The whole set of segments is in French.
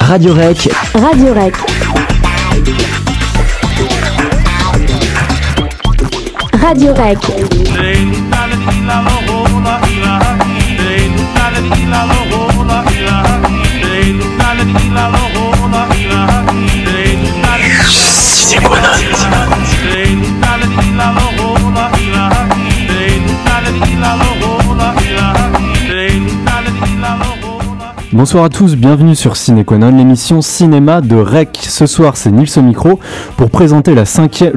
Radio Rec. Radio Rec. Radio Rec. Bonsoir à tous, bienvenue sur Cinequanon, l'émission cinéma de REC. Ce soir, c'est Nils au micro pour présenter le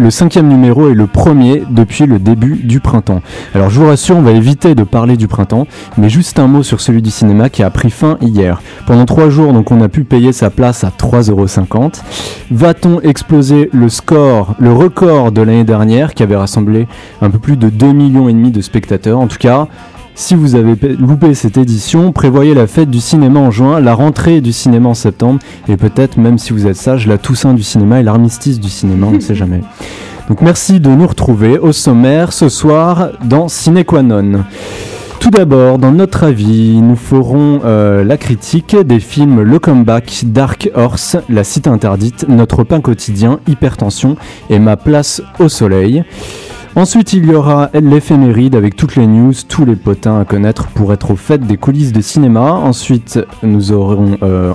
cinquième numéro et le premier depuis le début du printemps. Alors je vous rassure, on va éviter de parler du printemps, mais juste un mot sur celui du cinéma qui a pris fin hier. Pendant trois jours, donc on a pu payer sa place à 3,50€. Va-t-on exploser le score, le record de l'année dernière qui avait rassemblé un peu plus de 2 millions et demi de spectateurs? En tout cas, si vous avez loupé cette édition, prévoyez la fête du cinéma en juin, la rentrée du cinéma en septembre, et peut-être, même si vous êtes sage, la Toussaint du cinéma et l'armistice du cinéma, on ne sait jamais. Donc merci de nous retrouver au sommaire ce soir dans Cinequanon. Tout d'abord, dans notre avis, nous ferons euh, la critique des films Le Comeback, Dark Horse, La Cité Interdite, Notre Pain Quotidien, Hypertension et Ma Place au Soleil. Ensuite, il y aura l'éphéméride avec toutes les news, tous les potins à connaître pour être au fait des coulisses de cinéma. Ensuite, nous aurons euh,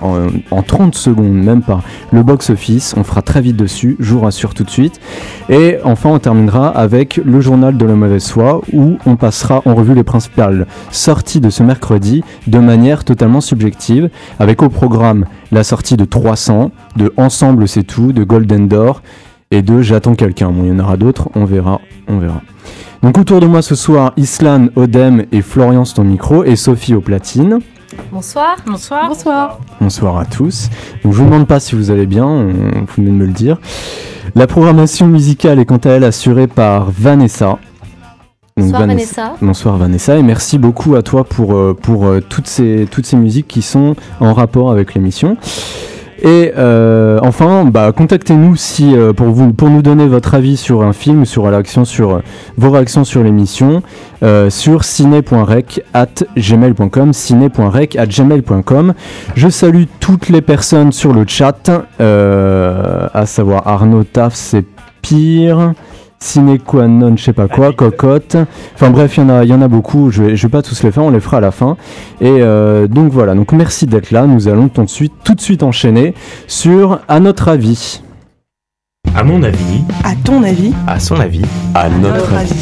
en, 30 secondes, même pas, le box-office. On fera très vite dessus, je vous rassure tout de suite. Et enfin, on terminera avec le journal de la mauvaise foi où on passera en revue les principales sorties de ce mercredi de manière totalement subjective, avec au programme la sortie de 300, de Ensemble c'est tout, de Golden Door et de J'attends quelqu'un. Bon, il y en aura d'autres, on verra, on verra. Donc autour de moi ce soir, Islan, Odem et Florian ton micro et Sophie au platine. Bonsoir. Bonsoir. Bonsoir. Bonsoir à tous. Donc je vous demande pas si vous allez bien, vous venez de me le dire. La programmation musicale est quant à elle assurée par Vanessa. Bonsoir Vanessa. Bonsoir Vanessa et merci beaucoup à toi pour, euh, pour euh, toutes, ces, toutes ces musiques qui sont en rapport avec l'émission. Et euh, enfin, bah, contactez-nous si euh, pour vous pour nous donner votre avis sur un film, sur sur euh, vos réactions sur l'émission, sur ciné.rec at gmail.com, ciné.rec at gmail.com. Je salue toutes les personnes sur le chat, à savoir Arnaud Taf, c'est pire sine qua non, je sais pas quoi, cocotte. Enfin bref, il y, en a, y en a beaucoup. Je vais, je vais pas tous les faire, on les fera à la fin. Et euh, donc voilà, donc merci d'être là. Nous allons tout de suite, tout de suite enchaîner sur à notre avis. À mon avis. À ton avis. À son avis. À notre, avis.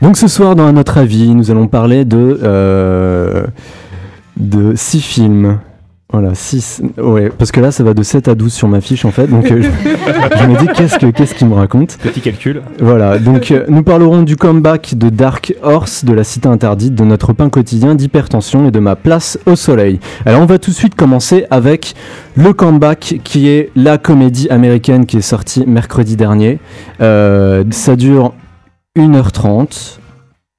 Donc ce soir, dans À notre avis, nous allons parler de, euh, de six films voilà, 6. Ouais, parce que là, ça va de 7 à 12 sur ma fiche en fait. Donc, euh, je, me dis, qu'est-ce qu'il ce qu'il me raconte Petit calcul. Voilà, donc euh, nous parlerons du comeback de Dark Horse, de la cité interdite, de notre pain quotidien, d'hypertension et de ma place au soleil. Alors, on va tout de suite commencer avec le comeback qui est la comédie américaine qui est sortie mercredi dernier. Euh, ça dure 1h30.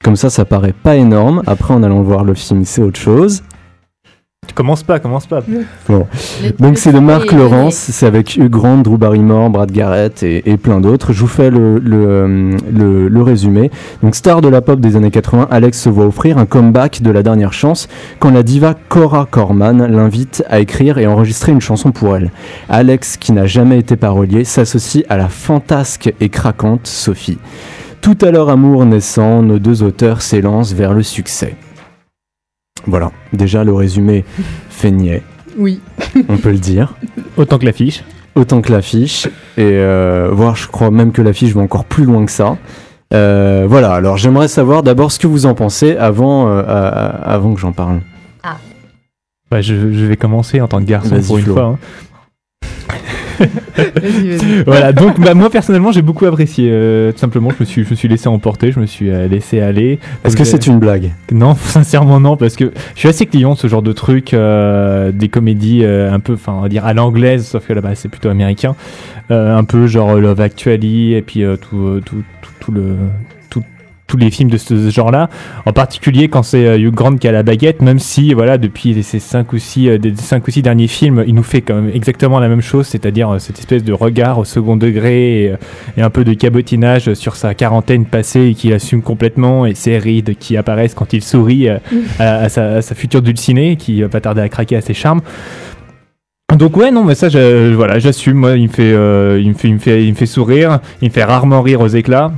Comme ça, ça paraît pas énorme. Après, en allant voir le film, c'est autre chose. Commence pas, commence pas. Donc c'est de Marc Laurence, c'est avec Hugh Grant, Drew Barrymore, Brad Garrett et, plein d'autres. Je vous fais le, le, le, résumé. Donc star de la pop des années 80, Alex se voit offrir un comeback de la dernière chance quand la diva Cora Corman l'invite à écrire et enregistrer une chanson pour elle. Alex, qui n'a jamais été parolier, s'associe à la fantasque et craquante Sophie. Tout à leur amour naissant, nos deux auteurs s'élancent vers le succès. Voilà, déjà le résumé fait niais. Oui. On peut le dire. Autant que l'affiche. Autant que l'affiche. Et euh, voir, je crois même que l'affiche va encore plus loin que ça. Euh, voilà, alors j'aimerais savoir d'abord ce que vous en pensez avant, euh, avant que j'en parle. Ah. Bah, je, vais commencer en tant que garçon pour une fois. Hein. voilà, donc bah, moi personnellement j'ai beaucoup apprécié. Euh, tout simplement, je me suis, je me suis laissé emporter, je me suis euh, laissé aller. Est-ce que c'est une blague? Non, sincèrement non, parce que je suis assez client de ce genre de truc, euh, des comédies un peu, enfin on va dire à l'anglaise, sauf que là-bas c'est plutôt américain, un peu genre Love Actually et puis tout, tout, tout, le tous les films de ce, genre-là. En particulier quand c'est Hugh Grant qui a la baguette, même si voilà depuis ces cinq ou six, des cinq ou six derniers films, il nous fait quand même exactement la même chose, c'est-à-dire cette espèce de regard au second degré et, un peu de cabotinage sur sa quarantaine passée et qu'il assume complètement et ses rides qui apparaissent quand il sourit à, sa, à, sa, future dulcinée qui va pas tarder à craquer à ses charmes. Donc ouais non mais ça voilà j'assume moi il me fait euh, il me fait il me fait il me fait sourire il me fait rarement rire aux éclats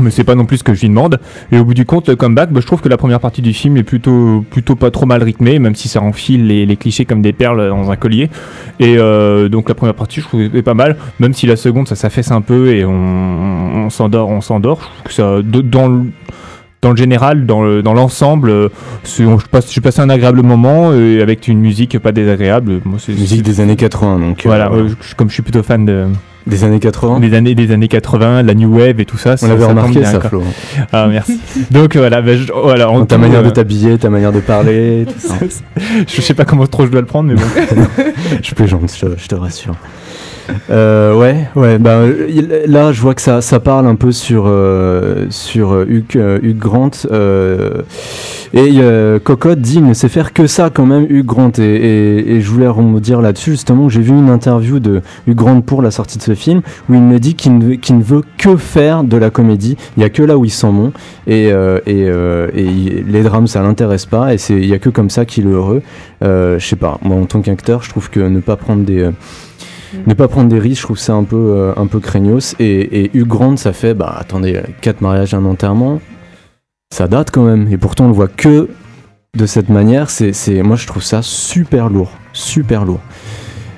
mais c'est pas non plus ce que je lui demande. Et au bout du compte le comeback bah, je trouve que la première partie du film est plutôt plutôt pas trop mal rythmée même si ça enfile les, les clichés comme des perles dans un collier. Et euh, donc la première partie je trouve est pas mal. Même si la seconde ça s'affaisse un peu et on, on s'endort on s'endort. Je trouve que ça dans le dans le général, dans l'ensemble, euh, j'ai passé un agréable moment et avec une musique pas désagréable. Moi, musique des années 80, donc. Voilà, euh, comme je suis plutôt fan de. Des années 80 Des années, des années 80, la New Wave et tout ça. On l'avait remarqué ça, Flo. Ah, merci. Donc voilà, bah, voilà ta manière de euh, t'habiller, ta manière de parler. je sais pas comment trop je dois le prendre, mais bon. je plaisante, je, je te rassure. Euh, ouais, ouais. Bah, là, je vois que ça, ça parle un peu sur euh, sur euh, Hugh Grant. Et Cocotte dit il ne sait faire que ça quand même, Hugh Grant. Et, et, je voulais dire là-dessus justement. J'ai vu une interview de Hugh Grant pour la sortie de ce film où il me dit qu'il ne, ne veut que faire de la comédie. Il y a que là où il sent bon. Et, et, les drames, ça l'intéresse pas. Et il y a que comme ça qu'il est heureux. je sais pas. Moi, en tant qu'acteur, je trouve que ne pas prendre des ne pas prendre des risques, je trouve ça un peu, euh, un peu craignos. Et, et Hugh Grant, ça fait, bah attendez, quatre mariages, un enterrement, ça date quand même. Et pourtant, on le voit que de cette manière. C'est, moi, je trouve ça super lourd, super lourd.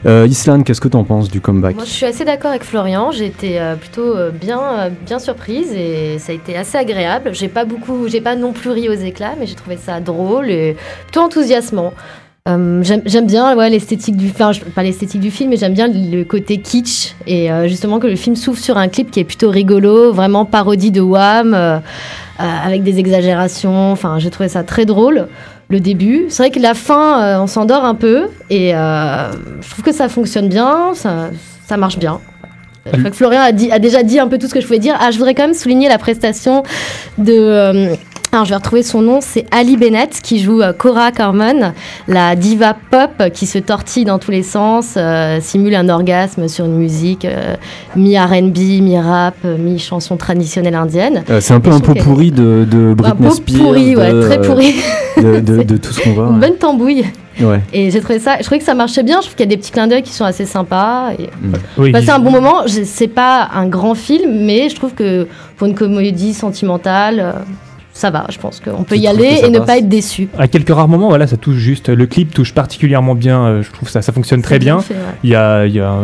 Euh, Islande, qu'est-ce que tu en penses du comeback? Moi, je suis assez d'accord avec Florian. J'ai été euh, plutôt bien, bien surprise et ça a été assez agréable. J'ai pas beaucoup, j'ai pas non plus ri aux éclats, mais j'ai trouvé ça drôle et plutôt enthousiasmant. Euh, j'aime bien ouais, l'esthétique du enfin du film mais j'aime bien le côté kitsch et euh, justement que le film s'ouvre sur un clip qui est plutôt rigolo vraiment parodie de Wham euh, avec des exagérations. Enfin j'ai trouvé ça très drôle le début. C'est vrai que la fin on s'endort un peu et je trouve que ça fonctionne bien ça, marche bien. Je crois que Florian a déjà dit un peu tout ce que je pouvais dire. Ah, je voudrais quand même souligner la prestation de alors, je vais retrouver son nom, c'est Ali Bennett qui joue euh, Cora Carmen, la diva pop qui se tortille dans tous les sens, euh, simule un orgasme sur une musique euh, mi-RB, mi-rap, mi-chanson traditionnelle indienne. c'est un peu un peu pourri de, de Britney Spears. pourri, ouais, très pourri. De, de, tout ce qu'on voit. Une bonne tambouille. Ouais. Et j'ai trouvé ça, je trouvais que ça marchait bien. Je trouve qu'il y a des petits clins d'œil qui sont assez sympas. Et... Mm. Oui, un bon moment. C'est pas un grand film, mais je trouve que pour une comédie sentimentale, ça va, je pense qu'on peut y aller et ne pas être déçu. À quelques rares moments, voilà, ça touche juste. Le clip touche particulièrement bien, euh, je trouve ça, ça fonctionne très bien. il, y a, il, y a,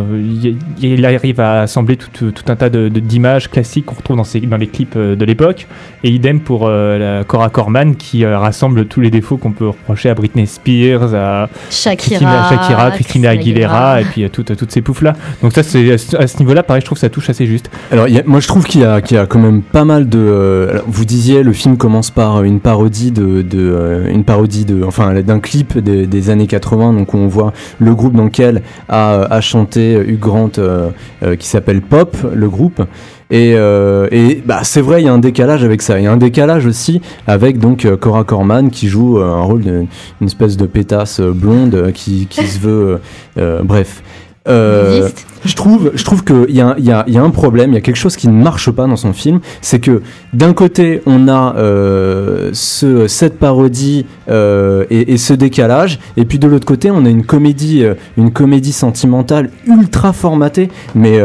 il, arrive à assembler tout, tout un tas d'images classiques qu'on retrouve dans, ces, dans les clips euh, de l'époque. Et idem pour euh, la Cora Corman qui rassemble tous les défauts qu'on peut reprocher à Britney Spears, à Shakira, Christina, Christina, Aguilera, et puis à toutes, toutes ces poufs-là. Donc ça, c'est à ce niveau-là, pareil, je trouve que ça touche assez juste. Alors, moi, je trouve qu'il y, y, a quand même pas mal de... vous disiez, le film commence par une parodie de, de euh, une parodie de, enfin, d'un clip des, années 80, donc où on voit le groupe dans lequel a, a chanté Hugh Grant, euh, euh, qui s'appelle Pop, le groupe. Et, et bah, c'est vrai, il y a un décalage avec ça. Il y a un décalage aussi avec donc Cora Corman qui joue un rôle d'une espèce de pétasse blonde qui, qui se veut, bref. Euh, je trouve, je trouve qu'il y, a, y, a, un problème, il y a quelque chose qui ne marche pas dans son film, c'est que d'un côté on a euh, ce, cette parodie euh, et, ce décalage, et puis de l'autre côté on a une comédie, euh, une comédie sentimentale ultra formatée, mais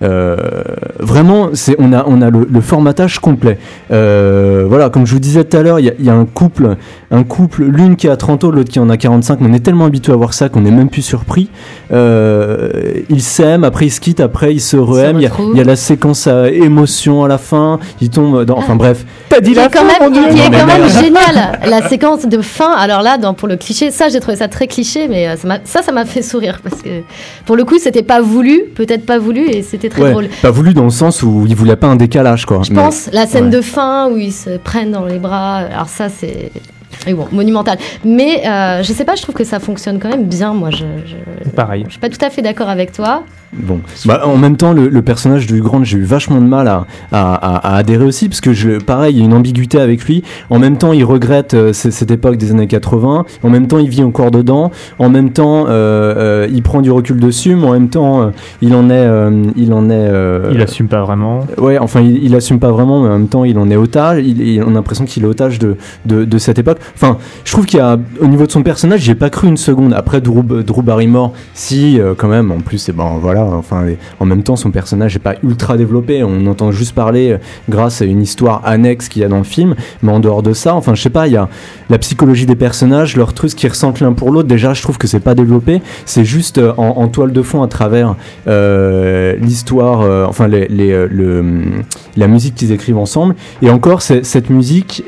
vraiment on a le, formatage complet. voilà, comme je vous disais tout à l'heure, il y a, un couple, un couple, l'une qui a 30 ans, l'autre qui en a 45, mais on est tellement habitué à voir ça qu'on n'est même plus surpris. ils s'aiment après ils se quittent, après ils se re Il, il, y a la séquence à émotion à la fin, ils tombent dans. Enfin bref. T'as dit la fin, même, Il est quand même génial. La séquence de fin, alors là, dans, pour le cliché, ça j'ai trouvé ça très cliché, mais euh, ça, ça m'a fait sourire parce que pour le coup, c'était pas voulu, peut-être pas voulu, et c'était très drôle. Pas voulu dans le sens où il voulait pas un décalage, quoi. Je pense, la scène de fin où ils se prennent dans les bras, alors ça c'est Et bon, monumental. Mais euh, je sais pas, je trouve que ça fonctionne quand même bien. Moi, je, je, Pareil. je suis pas tout à fait d'accord avec toi. Bon, bah, en même temps, le, le personnage de Grant, j'ai eu vachement de mal à, à, à, à adhérer aussi, parce que je, pareil, il y a une ambiguïté avec lui. En même temps, il regrette euh, cette époque des années 80. En même temps, il vit encore dedans. En même temps, euh, euh, il prend du recul dessus, mais en même temps, euh, il en est, euh, il en est. euh, Il assume pas vraiment. Ouais, enfin, il, il assume pas vraiment, mais en même temps, il en est otage. Il, il- on a l'impression qu'il est otage de, de, de cette époque. Enfin, je trouve qu'il y a, au niveau de son personnage, j'ai pas cru une seconde. Après Drew, Barrymore, si, euh, quand même. En plus, c'est bon, voilà. Enfin, en même temps, son personnage est pas ultra développé. On entend juste parler euh, grâce à une histoire annexe qu'il y a dans le film. Mais en dehors de ça, enfin, je sais pas, il y a la psychologie des personnages, leurs trucs qui ressentent l'un pour l'autre. Déjà, je trouve que c'est pas développé. C'est juste euh, en, toile de fond à travers l'histoire, enfin la musique qu'ils écrivent ensemble. Et encore, cette musique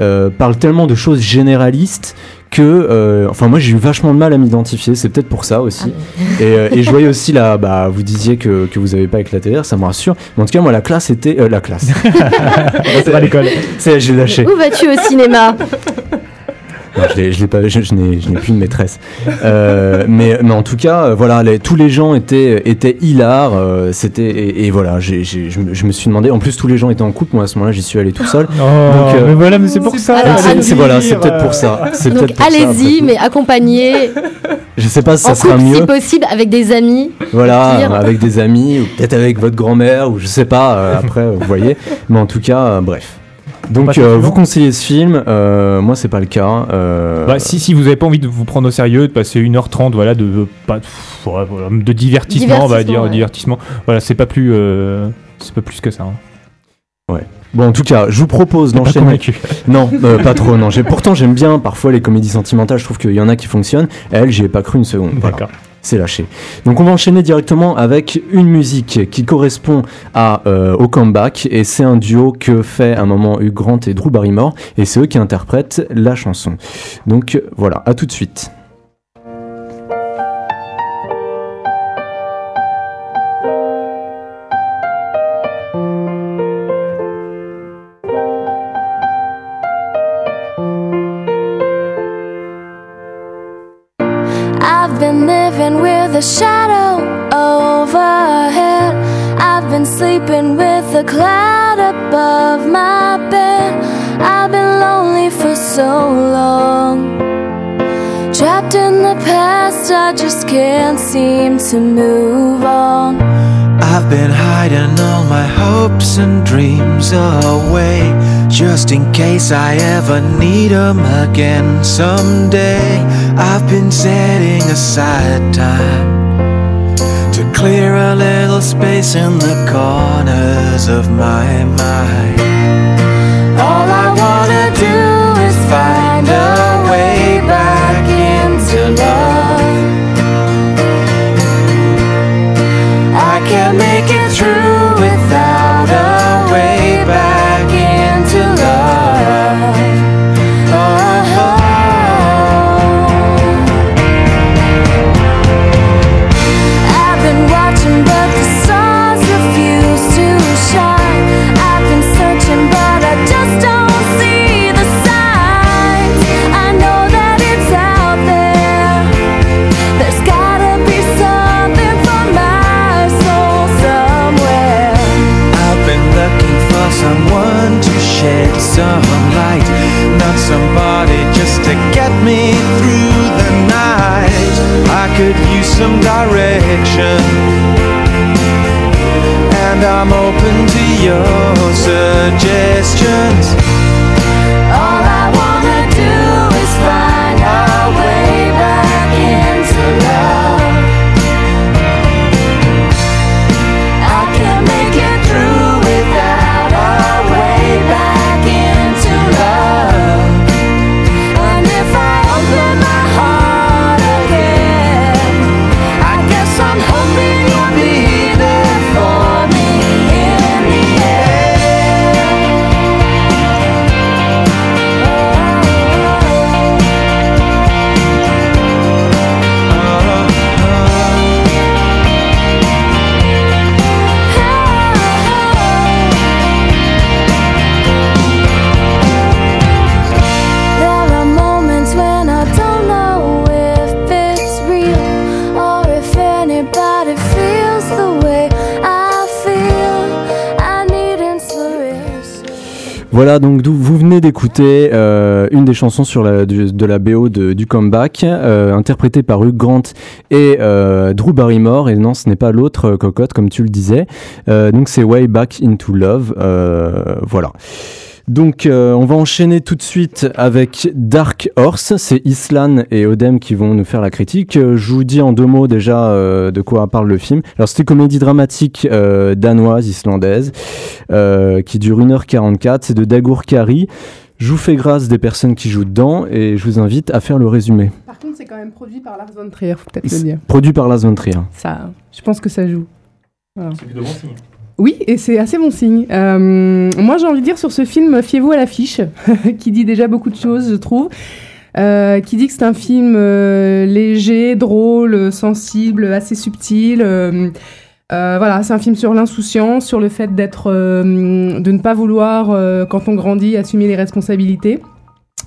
euh, parle tellement de choses généralistes que, euh, enfin moi j'ai eu vachement de mal à m'identifier. C'est peut-être pour ça aussi. Et, euh, et je voyais aussi là, bah vous disiez que, que vous avez pas éclaté l'air, ça me rassure. Mais en tout cas, moi la classe était, euh, la classe. C'est pas l'école. C'est, j'ai lâché. Où vas-tu au cinéma? Non, je l'ai- je l'ai pas, je, je n'ai, je n'ai plus de maîtresse. Euh, mais, mais en tout cas, voilà, les- tous les gens étaient, étaient hilars. euh, c'était et, et voilà, j'ai, j'ai- je, me, je me suis demandé. En plus, tous les gens étaient en couple. Moi, à ce moment-là, j'y suis allé tout seul. Oh, euh, mais voilà, mais c'est pour ça. Alors, Donc, c'est, allez-y, c'est- voilà, c'est peut-être pour ça. C'est Donc peut-être pour ça, allez-y, mais accompagné. Je sais pas si ça en sera couple si mieux. possible, avec des amis. Voilà, avec des amis ou peut-être avec votre grand-mère ou je sais pas. euh, après, vous voyez. Mais en tout cas, euh, bref. Donc, euh, vous conseillez ce film. euh, moi, c'est pas le cas. euh, Bah, si, si vous avez pas envie de vous prendre au sérieux, de passer 1h30 voilà, de, de- ouais, divertissement, on va dire, ouais. divertissement. Voilà, c'est pas plus, euh, c'est pas plus que ça. hein. Bon, en tout cas, je vous propose d'enchaîner. Non, euh, pas trop. Non, j'ai pourtant j'aime bien parfois les comédies sentimentales. Je trouve qu'il y en a qui fonctionnent. Elle, j'y ai pas cru une seconde. Voilà, D'accord. C'est lâché. Donc on va enchaîner directement avec une musique qui correspond à euh, au comeback et c'est un duo que fait à un moment Hugh Grant et Drew Barrymore et c'est eux qui interprètent la chanson. Donc voilà, à tout de suite. I ever need 'em again. Someday I've been setting aside time To clear a little space in the corners of my mind. All I and I'm open to your suggestions. Donc vous venez d'écouter euh, une des chansons sur de la BO de- du comeback, euh, interprétée par Hugh Grant et euh, Drew Barrymore. Et non, ce n'est pas l'autre cocotte, comme tu le disais. Donc c'est Way Back into Love. Voilà. Donc euh, on va enchaîner tout de suite avec Dark Horse. C'est Islan et Odem qui vont nous faire la critique. Euh, je vous dis en deux mots déjà euh, de quoi parle le film. Alors c'est une comédie dramatique euh, danoise, islandaise, euh, qui dure 1h44. C'est de Dagur Kari. Je vous fais grâce des personnes qui jouent dedans et je vous invite à faire le résumé. Par contre, c'est quand même produit par Lars von Trier, faut peut-être le dire. Produit par Lars von Trier. Ça, je pense que ça joue. C'est bon signe. Oui, et c'est assez bon signe. Euh, moi, j'ai envie de dire sur ce film, fiez-vous à l'affiche, qui dit déjà beaucoup de choses, je trouve. Euh, qui dit que c'est un film euh, léger, drôle, sensible, assez subtil. voilà, c'est un film sur l'insouciance, sur le fait d'être, de ne pas vouloir, quand on grandit, assumer les responsabilités.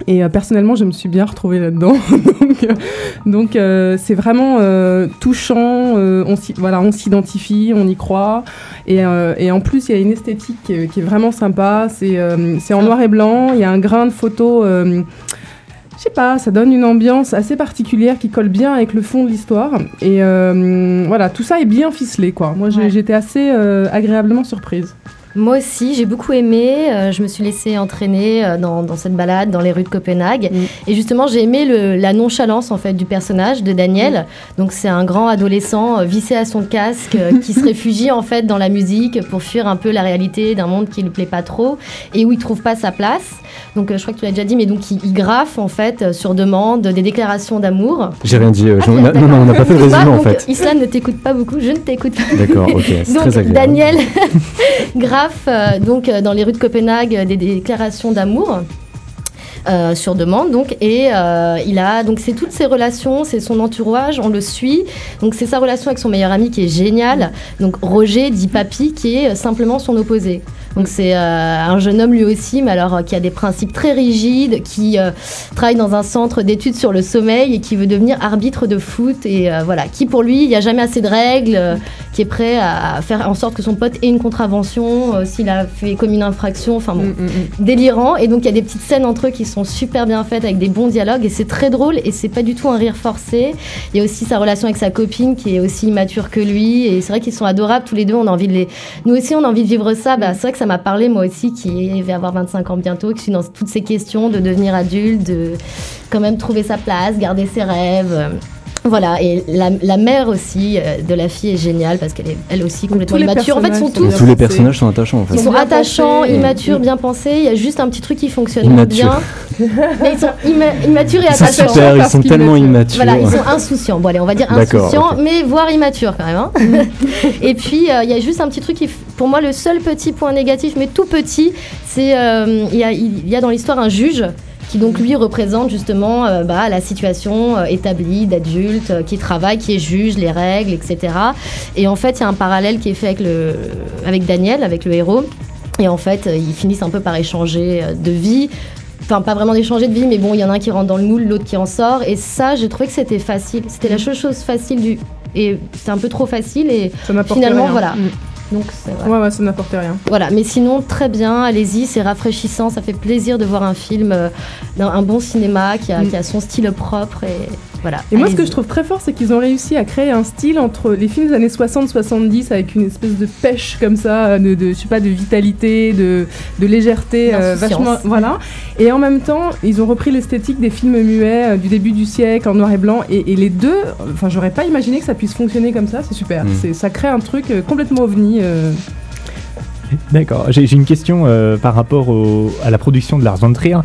Et euh, personnellement, je me suis bien retrouvée là-dedans. donc, euh, donc euh, c'est vraiment touchant. on voilà, on s'identifie, on y croit. Et, et en plus, il y a une esthétique qui est, qui est vraiment sympa. C'est c'est en noir et blanc. Il y a un grain de photo. je sais pas, ça donne une ambiance assez particulière qui colle bien avec le fond de l'histoire. Et voilà, tout ça est bien ficelé, quoi. Moi, Ouais. j'étais assez agréablement surprise. Moi aussi, j'ai beaucoup aimé. euh, je me suis laissée entraîner euh, dans, dans cette balade dans les rues de Copenhague. Mm. Et justement, j'ai aimé le- la nonchalance en fait du personnage de Daniel. Donc, c'est un grand adolescent euh, vissé à son casque euh, qui se réfugie en fait dans la musique pour fuir un peu la réalité d'un monde qui lui plaît pas trop et où il trouve pas sa place. Donc, euh, je crois que tu l'as déjà dit, mais donc il, il graffe en fait euh, sur demande des déclarations d'amour. J'ai rien dit. euh, Ah, non, on n'a pas fait vois, résumé en donc, fait. Islam ne t'écoute pas beaucoup, je ne t'écoute pas. D'accord, ok, c'est Donc très agréable. Daniel graffe euh, donc euh, dans les rues de Copenhague euh, des déclarations d'amour. sur demande donc et il a donc c'est toutes ses relations c'est son entourage on le suit c'est sa relation avec son meilleur ami qui est géniale donc Roger dit papy qui est simplement son opposé donc c'est euh, un jeune homme lui aussi, mais alors euh, qui a des principes très rigides, qui euh, travaille dans un centre d'études sur le sommeil et qui veut devenir arbitre de foot et voilà, qui pour lui il n'y a jamais assez de règles, qui est prêt à faire en sorte que son pote ait une contravention s'il a fait comme une infraction, enfin bon, Mm, mm, mm. délirant. Et donc il y a des petites scènes entre eux qui sont super bien faites avec des bons dialogues et c'est très drôle et c'est pas du tout un rire forcé. Il y a aussi sa relation avec sa copine qui est aussi immature que lui et c'est vrai qu'ils sont adorables tous les deux. On a envie de les, nous aussi on a envie de vivre ça. Bah, c'est vrai que ça m'a parlé moi aussi qui vais avoir 25 ans bientôt, qui suis dans toutes ces questions de devenir adulte, de quand même trouver sa place, garder ses rêves. Voilà, et la, la mère aussi euh, de la fille est géniale parce qu'elle est elle aussi complètement tous les immature. En fait, ils sont tous Tous les personnages sont attachants en fait. ils sont bien attachants, pensés. immatures, Mm. bien pensés. Il y a juste un petit truc qui fonctionne Immature. bien. Mais ils sont imma- immatures et Ils sont attachants. super, ils parce sont qu'ils tellement immatures. Voilà, ils sont insouciants. Bon, allez, on va dire insouciants, mais voire immatures quand même. hein. et puis, euh, il y a juste un petit truc qui, pour moi, le seul petit point négatif, mais tout petit, c'est euh, il y, a, il y a dans l'histoire un juge qui donc lui représente justement euh, bah, la situation euh, établie d'adulte euh, qui travaille, qui est juge, les règles, etc. Et en fait, il y a un parallèle qui est fait avec, le, avec Daniel, avec le héros. Et en fait, ils finissent un peu par échanger de vie. Enfin, pas vraiment d'échanger de vie, mais bon, il y en a un qui rentre dans le moule, l'autre qui en sort. Et ça, j'ai trouvé que c'était facile. C'était la seule chose facile du. Et c'est un peu trop facile. Et Ça Finalement, rien. voilà. Mm. Donc. Ouais, ouais, ça n'apporte rien. Voilà, mais sinon, très bien, allez-y, c'est rafraîchissant, ça fait plaisir de voir un film, euh, un bon cinéma qui a, Mm. qui a son style propre et voilà. Et moi, ce que je trouve très fort, c'est qu'ils ont réussi à créer un style entre les films des années 60-70 avec une espèce de pêche comme ça, de, de, je sais pas, de vitalité, de, de légèreté, euh, vachement, voilà. Et en même temps, ils ont repris l'esthétique des films muets euh, du début du siècle en noir et blanc. Et, et les deux, enfin, j'aurais pas imaginé que ça puisse fonctionner comme ça. C'est super. Mm. C'est, ça crée un truc euh, complètement ovni. D'accord. J'ai une question euh, par rapport au- à la production de Lars von Trier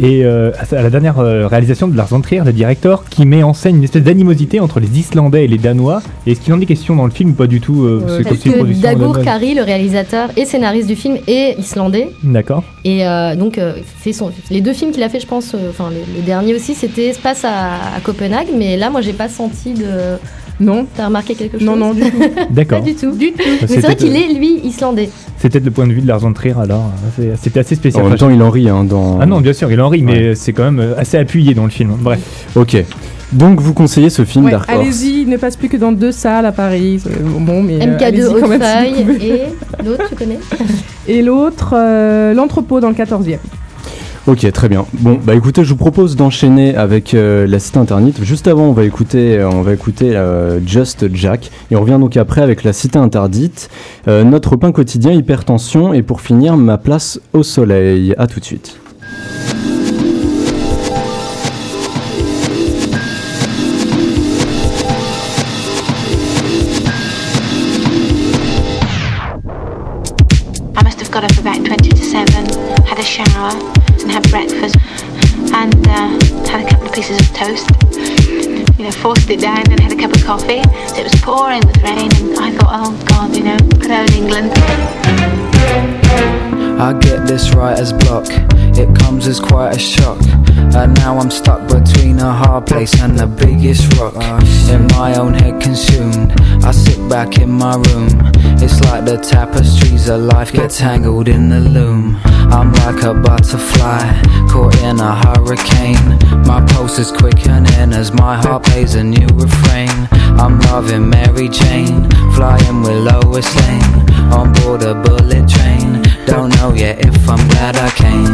et euh, à, la dernière euh, réalisation de Lars von Trier, le directeur, qui met en scène une espèce d'animosité entre les Islandais et les Danois. Et Est-ce qu'il en est question dans le film ou pas du tout euh, Parce que Dagur. Kari, le réalisateur et scénariste du film, est islandais. D'accord. Et donc, son, les deux films qu'il a fait, je pense, enfin, le, le dernier aussi, c'était Espace à, à Copenhague. Mais là, moi, j'ai pas senti de, Non, T'as remarqué quelque chose non, non, du tout. D'accord. Pas du tout. du tout. Mais c'est vrai qu'il est, lui, islandais. C'était le point de vue de Lars von Trier, alors euh, c'est- c'était assez spécial. En même temps, il en rit hein, dans. Ah non, bien sûr, il en rit, mais c'est quand même euh, assez appuyé dans le film. Bref. Ok. Donc vous conseillez ce film Ouais, Dark Horse allez-y, il ne passe plus que dans deux salles à Paris. C'est Bon, mais euh, MK2 allez-y quand même si vous Haute-Faille pouvez. et l'autre, tu connais Et l'autre, euh, l'entrepôt dans le 14e. Ok, très bien. Bon, bah écoutez, je vous propose d'enchaîner avec euh, la cité interdite. Juste avant, on va écouter, euh, on va écouter euh, Just Jack, et on revient donc après avec la cité interdite, notre pain quotidien, hypertension, et pour finir, ma place au soleil. À tout de suite. Forced it down and had a cup of coffee. It was pouring with rain, and I thought, oh God, you know, good old England. I get this writer's block, it comes as quite a shock. And now I'm stuck between a hard place and the biggest rock. In my own head consumed, I sit back in my room. It's like the tapestries of life get tangled in the loom. I'm like a butterfly, caught in a hurricane. My pulse is quickening as my heart plays a new refrain. I'm loving Mary Jane, flying with Lois Lane. On board a bullet train, don't know yet if I'm glad I came.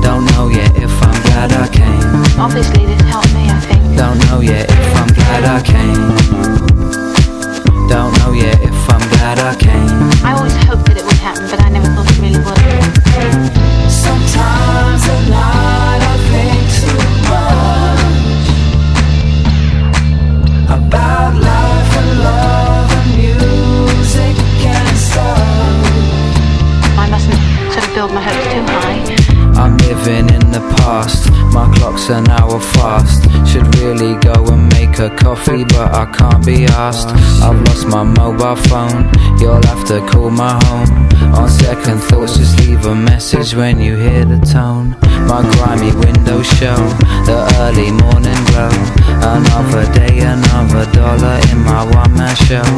Don't know yet if I'm glad I came. Obviously, this helped me, I think. Don't know yet if I'm glad I came. Don't know yet if I'm glad I came. I always hoped that it would happen, but I never an hour fast. Should really go and make a coffee, but I can't be asked. I've lost my mobile phone, you'll have to call my home. On second thoughts, just leave a message when you hear the tone. My grimy windows show the early morning glow. Another day, another dollar in my one man show.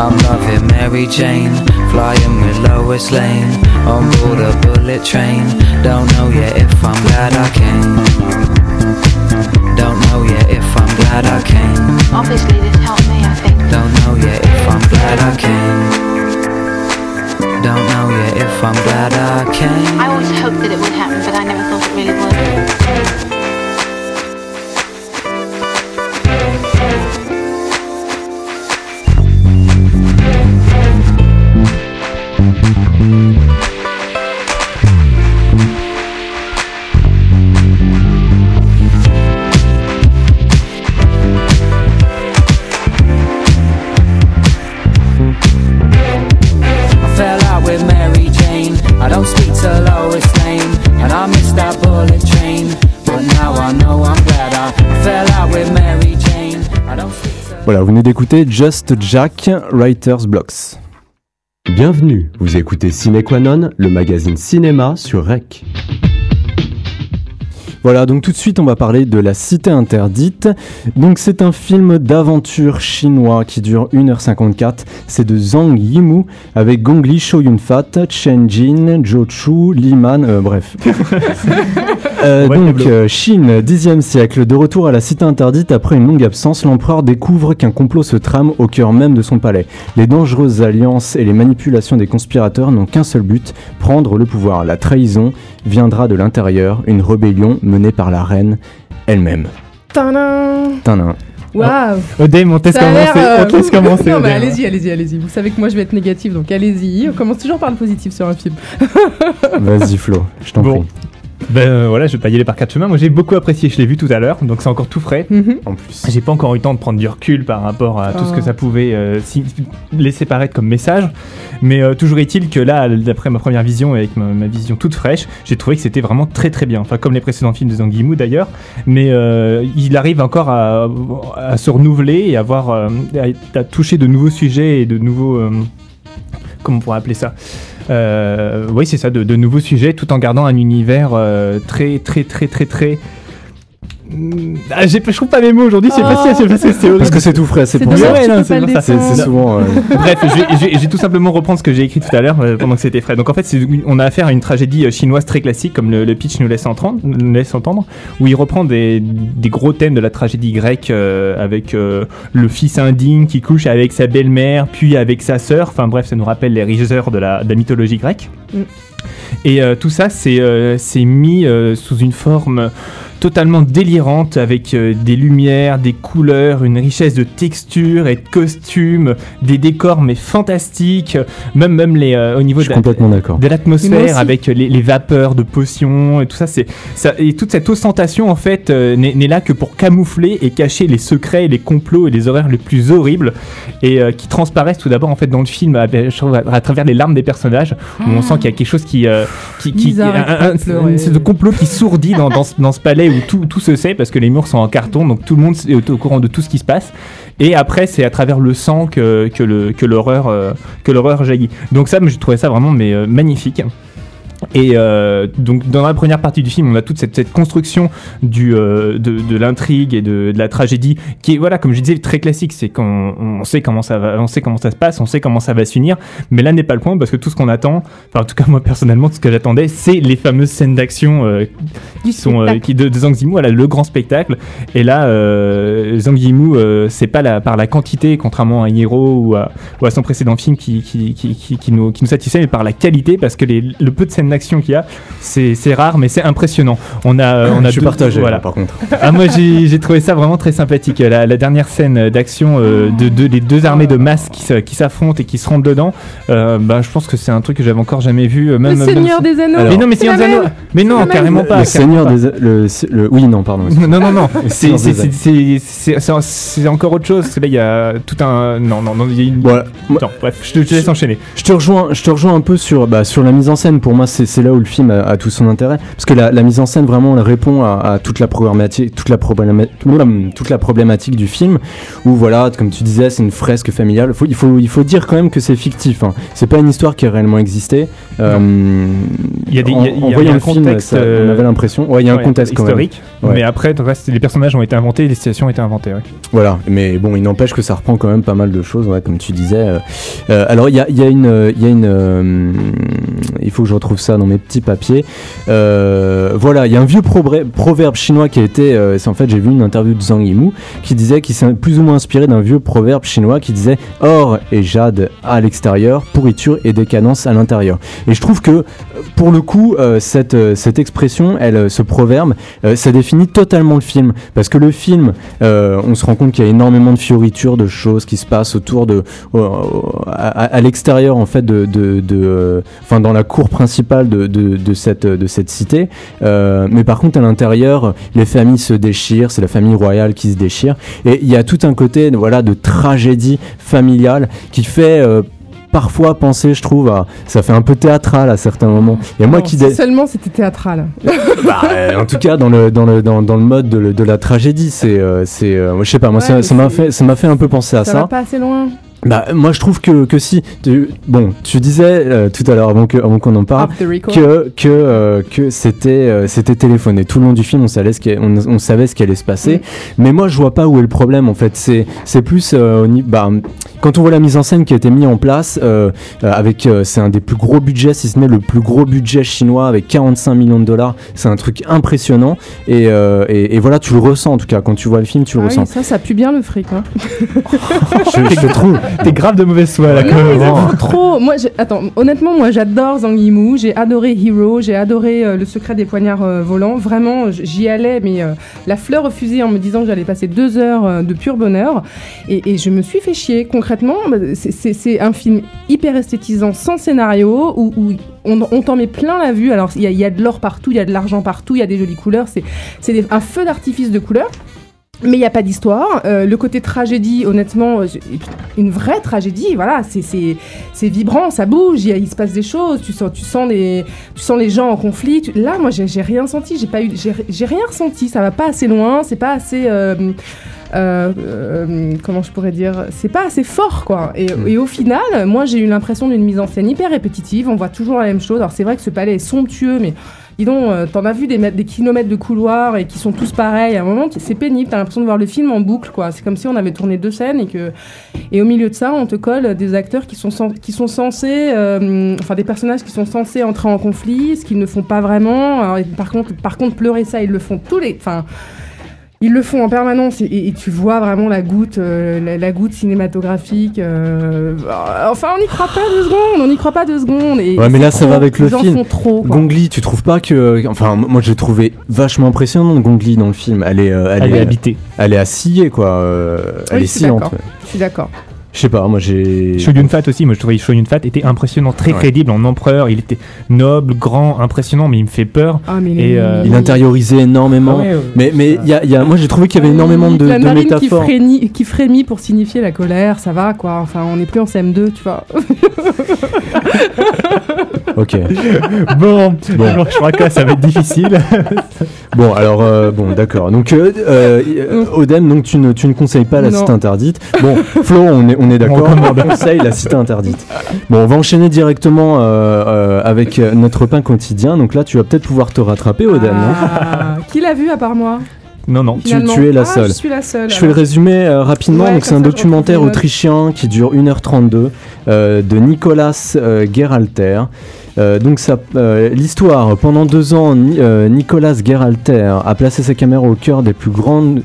I'm loving Mary Jane, flying with Lois Lane. On board a bullet train, don't know yet if I'm glad I came. Don't know yet if I'm glad I came. Obviously, this helped me, I think. Don't know yet if I'm glad I came. Don't know yet if I'm glad I came. I always hoped that it would happen, but I never thought it really would. Voilà, vous venez d'écouter Just Jack, Writer's Blocks. Bienvenue, vous écoutez Cinequanon, le magazine cinéma sur REC. Voilà, donc tout de suite on va parler de La Cité Interdite. Donc c'est un film d'aventure chinois qui dure 1h54. C'est de Zhang Yimou avec Gong Li, Shou Yun-fat, Chen Jin, Zhou Chu, Li Man, euh, bref. Euh, donc euh, Chine, 10e siècle, de retour à la Cité Interdite après une longue absence, l'empereur découvre qu'un complot se trame au cœur même de son palais. Les dangereuses alliances et les manipulations des conspirateurs n'ont qu'un seul but, prendre le pouvoir. La trahison viendra de l'intérieur, une rébellion menée par la reine elle-même. Tadam. Waouh Odem, on te laisse Ça a l'air, commencer. euh, On te laisse commencer. Non, mais Odem. allez-y, allez-y, allez-y. Vous savez que moi je vais être négative, donc allez-y. On commence toujours par le positif sur un film. Vas-y Flo, je t'en Bon. prie. Ben euh, voilà, je vais pas y aller par quatre chemins. Moi j'ai beaucoup apprécié, je l'ai vu tout à l'heure, donc c'est encore tout frais. Mhm. En plus. J'ai pas encore eu le temps de prendre du recul par rapport à tout ce que Oh. ça pouvait euh, si- laisser paraître comme message. Mais euh, toujours est-il que là, d'après ma première vision et avec ma, ma vision toute fraîche, j'ai trouvé que c'était vraiment très très bien. Enfin, comme les précédents films de Zhang Yimou d'ailleurs. Mais euh, il arrive encore à, à se renouveler et à, avoir, euh, à, à toucher de nouveaux sujets et de nouveaux. euh, comment on pourrait appeler ça? Euh, Oui, c'est ça, de, de nouveaux sujets tout en gardant un univers euh, très très très très très Ah, j'ai- je trouve pas mes mots aujourd'hui, c'est Oh. facile, c'est facile, c'est horrible. Parce que c'est tout frais, c'est pour ça. c'est souvent. euh, Bref, je vais, je vais- je vais tout simplement reprendre ce que j'ai écrit tout à l'heure euh, pendant que c'était frais. Donc en fait, on a affaire à une tragédie euh, chinoise très classique, comme le, le pitch nous laisse entendre, nous laisse entendre, où il reprend des, des gros thèmes de la tragédie grecque euh, avec euh, le fils indigne qui couche avec sa belle-mère, puis avec sa sœur. Enfin bref, ça nous rappelle les rigeurs de la, de la mythologie grecque. Mm. Et euh, tout ça, c'est euh, mis euh, sous une forme totalement délirante avec euh, des lumières, des couleurs, une richesse de textures et de costumes, des décors mais fantastiques, même même les euh, au niveau de l'atmosphère avec les, les vapeurs de potions et tout ça c'est ça et toute cette ostentation en fait euh, n'est n'est là que pour camoufler et cacher les secrets les complots et les horreurs les plus horribles et euh, qui transparaissent tout d'abord en fait dans le film à, travers les larmes des personnages où on sent qu'il y a quelque chose qui euh, qui, qui, un- complot qui sourdit dans, dans, ce- dans ce palais où tout, se sait parce que les murs sont en carton donc tout le monde est au, courant de tout ce qui se passe. Et après c'est à travers le sang que, euh, l'horreur jaillit. Donc ça j'ai trouvé ça vraiment euh, magnifique et euh, donc dans la première partie du film, on a toute cette, construction du, euh, de, l'intrigue et de, la tragédie qui est voilà comme je disais très classique, c'est qu'on on sait comment ça sait comment ça se passe, on sait comment ça va se finir, mais là n'est pas le point parce que tout ce qu'on attend, enfin en tout cas moi personnellement tout ce que j'attendais, c'est les fameuses scènes d'action euh, qui sont de, de Zhang Yimou, voilà, le grand spectacle. Et là, Zhang euh, c'est pas par la quantité, contrairement à Hero ou à, ou à son précédent film qui, qui, qui, nous, qui nous satisfait, mais par la qualité, parce que le peu de scènes d'action qu'il y a, c'est c'est rare, mais c'est impressionnant. On a, on a Je deux- voilà. là, par contre. Ah, moi, j'ai j'ai trouvé ça vraiment très sympathique. La, la dernière scène d'action euh, de, de les deux armées de masse qui, s'affrontent et qui se rentrent dedans, euh, bah, je pense que c'est un truc que j'avais encore jamais vu. euh, Le Même, même- Seigneur des Anneaux. mais non, mais c'est Seigneur des Anneaux-. Mais non, carrément pas. Le carrément Seigneur pas. des. Le, le- oui, non, pardon. Non, non, non, Le c'est des encore autre chose. parce que Là, il y a tout un. Non, non, non, il y a une. Voilà. Bref, je te, je te laisse enchaîner. Je te rejoins, je te rejoins un peu sur, bah, sur la mise en scène. Pour moi, c'est c'est là où le film a, a tout son intérêt, parce que la, la mise en scène vraiment elle répond à, à toute la problématique, toute la problématique, toute la problématique du film. Où voilà, comme tu disais, c'est une fresque familiale. Faut- il faut, il faut dire quand même que c'est fictif. Hein. C'est pas une histoire qui a réellement existé. Euh, Il y a des- en, il y a- y a voyant un film, contexte, ça- on euh, avait l'impression. Ouais, il y a un contexte quand même. historique. Ouais. Mais après, le reste, les personnages ont été inventés, les situations ont été inventées. ouais. Voilà, mais bon, il n'empêche que ça reprend quand même pas mal de choses, comme tu disais. euh. Alors, il y a, il y a une. Il y a une euh, il faut que je retrouve ça dans mes petits papiers. Euh, voilà, il y a un vieux proverbe chinois qui a été. euh, en fait, j'ai vu une interview de Zhang Yimou qui disait qu'il s'est plus ou moins inspiré d'un vieux proverbe chinois qui disait Or et jade à l'extérieur, pourriture et décadence à l'intérieur. Et je trouve que, euh, pour le coup, cette, cette expression, elle, ce proverbe, ça définit totalement le film. Parce que le film, on se rend compte qu'il y a énormément de fioritures, de choses qui se passent autour de, à, l'extérieur en fait de, de, enfin dans la cour principale de, de, de cette de cette cité. Euh, mais par contre à l'intérieur, les familles se déchirent, c'est la famille royale qui se déchire, et il y a tout un côté voilà de tragédie familiale qui fait euh, parfois penser, je trouve, à ça fait un peu théâtral à certains moments. Et moi Non, qui dé- seulement c'était théâtral. bah, euh, en tout cas dans le dans le dans, dans le mode de, la tragédie c'est euh, c'est euh, je sais pas moi Ouais, ça m'a fait ça m'a fait un peu penser à ça ça, va pas assez loin. Bah moi je trouve que que si. Tu- bon tu disais euh, tout à l'heure avant qu'on en parle que que euh, que c'était euh, c'était téléphoné. Tout le long du film on savait ce qui on, on savait ce qui allait se passer. Mais moi je vois pas où est le problème en fait. C'est plus bah quand on voit la mise en scène qui a été mise en place avec c'est un des plus gros budgets si ce n'est le plus gros budget chinois avec 45 millions de dollars c'est un truc impressionnant. Et, et, et voilà tu le ressens en tout cas. Quand tu vois le film tu le Ah ressens. oui, ça, ça pue bien le fric. Hein. je, je trouve T'es grave de mauvaise foi là, Non, ils en foutent trop. Moi, attends, honnêtement, moi, j'adore Zhang Yimou. J'ai adoré Hero. J'ai adoré euh, Le secret des poignards euh, volants. Vraiment, j'y allais, mais euh, la fleur au fusil en me disant que j'allais passer deux heures de pur bonheur. Et, et je me suis fait chier. Concrètement, bah, c'est- un film hyper esthétisant, sans scénario, où, où on, on t'en met plein la vue. Alors, il y, y a de l'or partout, il y a de l'argent partout, il y a des jolies couleurs. C'est un feu d'artifice de couleurs. Mais il n'y a pas d'histoire. Euh, le côté tragédie, honnêtement, euh, une vraie tragédie, voilà, c'est- vibrant, ça bouge, il, se passe des choses, tu sens, tu sens, les, tu sens les gens en conflit. tu- Là, moi, j'ai rien senti, j'ai pas eu, j'ai rien ressenti, ça va pas assez loin, c'est pas assez. euh, euh, euh, comment je pourrais dire C'est pas assez fort, quoi. Et, Mm. et au final, moi, j'ai eu l'impression d'une mise en scène hyper répétitive. On voit toujours la même chose. Alors, c'est vrai que ce palais est somptueux, mais dis donc, euh, t'en as vu des, mètres- des kilomètres de couloirs et qui sont tous pareils. À un moment, c'est pénible. T'as l'impression de voir le film en boucle, quoi. C'est comme si on avait tourné deux scènes et que, et au milieu de ça, on te colle des acteurs qui sont, censés, euh, enfin des personnages qui sont censés entrer en conflit, ce qu'ils ne font pas vraiment. Par contre, par contre, pleurer ça, ils le font tous les, enfin. Ils le font en permanence et, tu vois vraiment la goutte, euh, la, la goutte cinématographique. euh, enfin, on n'y croit pas deux secondes, on n'y croit pas deux secondes. Et Ouais, mais là, ça va avec le film. font trop. Gongli, tu trouves pas que. Enfin, moi j'ai trouvé vachement impressionnant Gongli dans le film. Elle est, euh, elle, Elle est est, habitée. elle est assillée, quoi. euh, elle Oui, est ouais. Je suis d'accord. Je sais pas, moi j'ai. Show Yun Fat aussi, moi je trouvais Show Yun Fat était impressionnant, très Ouais. crédible en empereur. Il était noble, grand, impressionnant, mais il me fait peur. Ah, mais Et, euh, Il intériorisait énormément. Ah ouais, ouais. Mais, mais il y a, il y a- moi j'ai trouvé qu'il y avait énormément de, la de narine qui métaphores. frémit, qui frémit pour signifier la colère, ça va quoi. Enfin, on n'est plus en CM2, tu vois. Ok. Bon, Bon. alors, je crois que là ça va être difficile. Bon, alors, euh, bon, d'accord. Donc, euh, euh, Odem, donc tu ne, tu ne conseilles pas la Non. cité interdite. Bon, Flo, on est, on est d'accord. On On conseille la cité interdite. Bon, on va enchaîner directement euh, euh, avec notre pain quotidien. Donc là, tu vas peut-être pouvoir te rattraper, Odem. Ah, qui l'a vu à part moi? Non, non. Tu- es la Ah, seule. Je suis la seule. Je fais le résumé euh, rapidement. Ouais, Donc c'est un documentaire autrichien qui dure 1h32 euh, de Nicolas euh, Gerhalter. Euh, donc ça, euh, l'histoire. Pendant deux ans, euh, Nicolas Gerhalter a placé sa caméra au cœur des plus grandes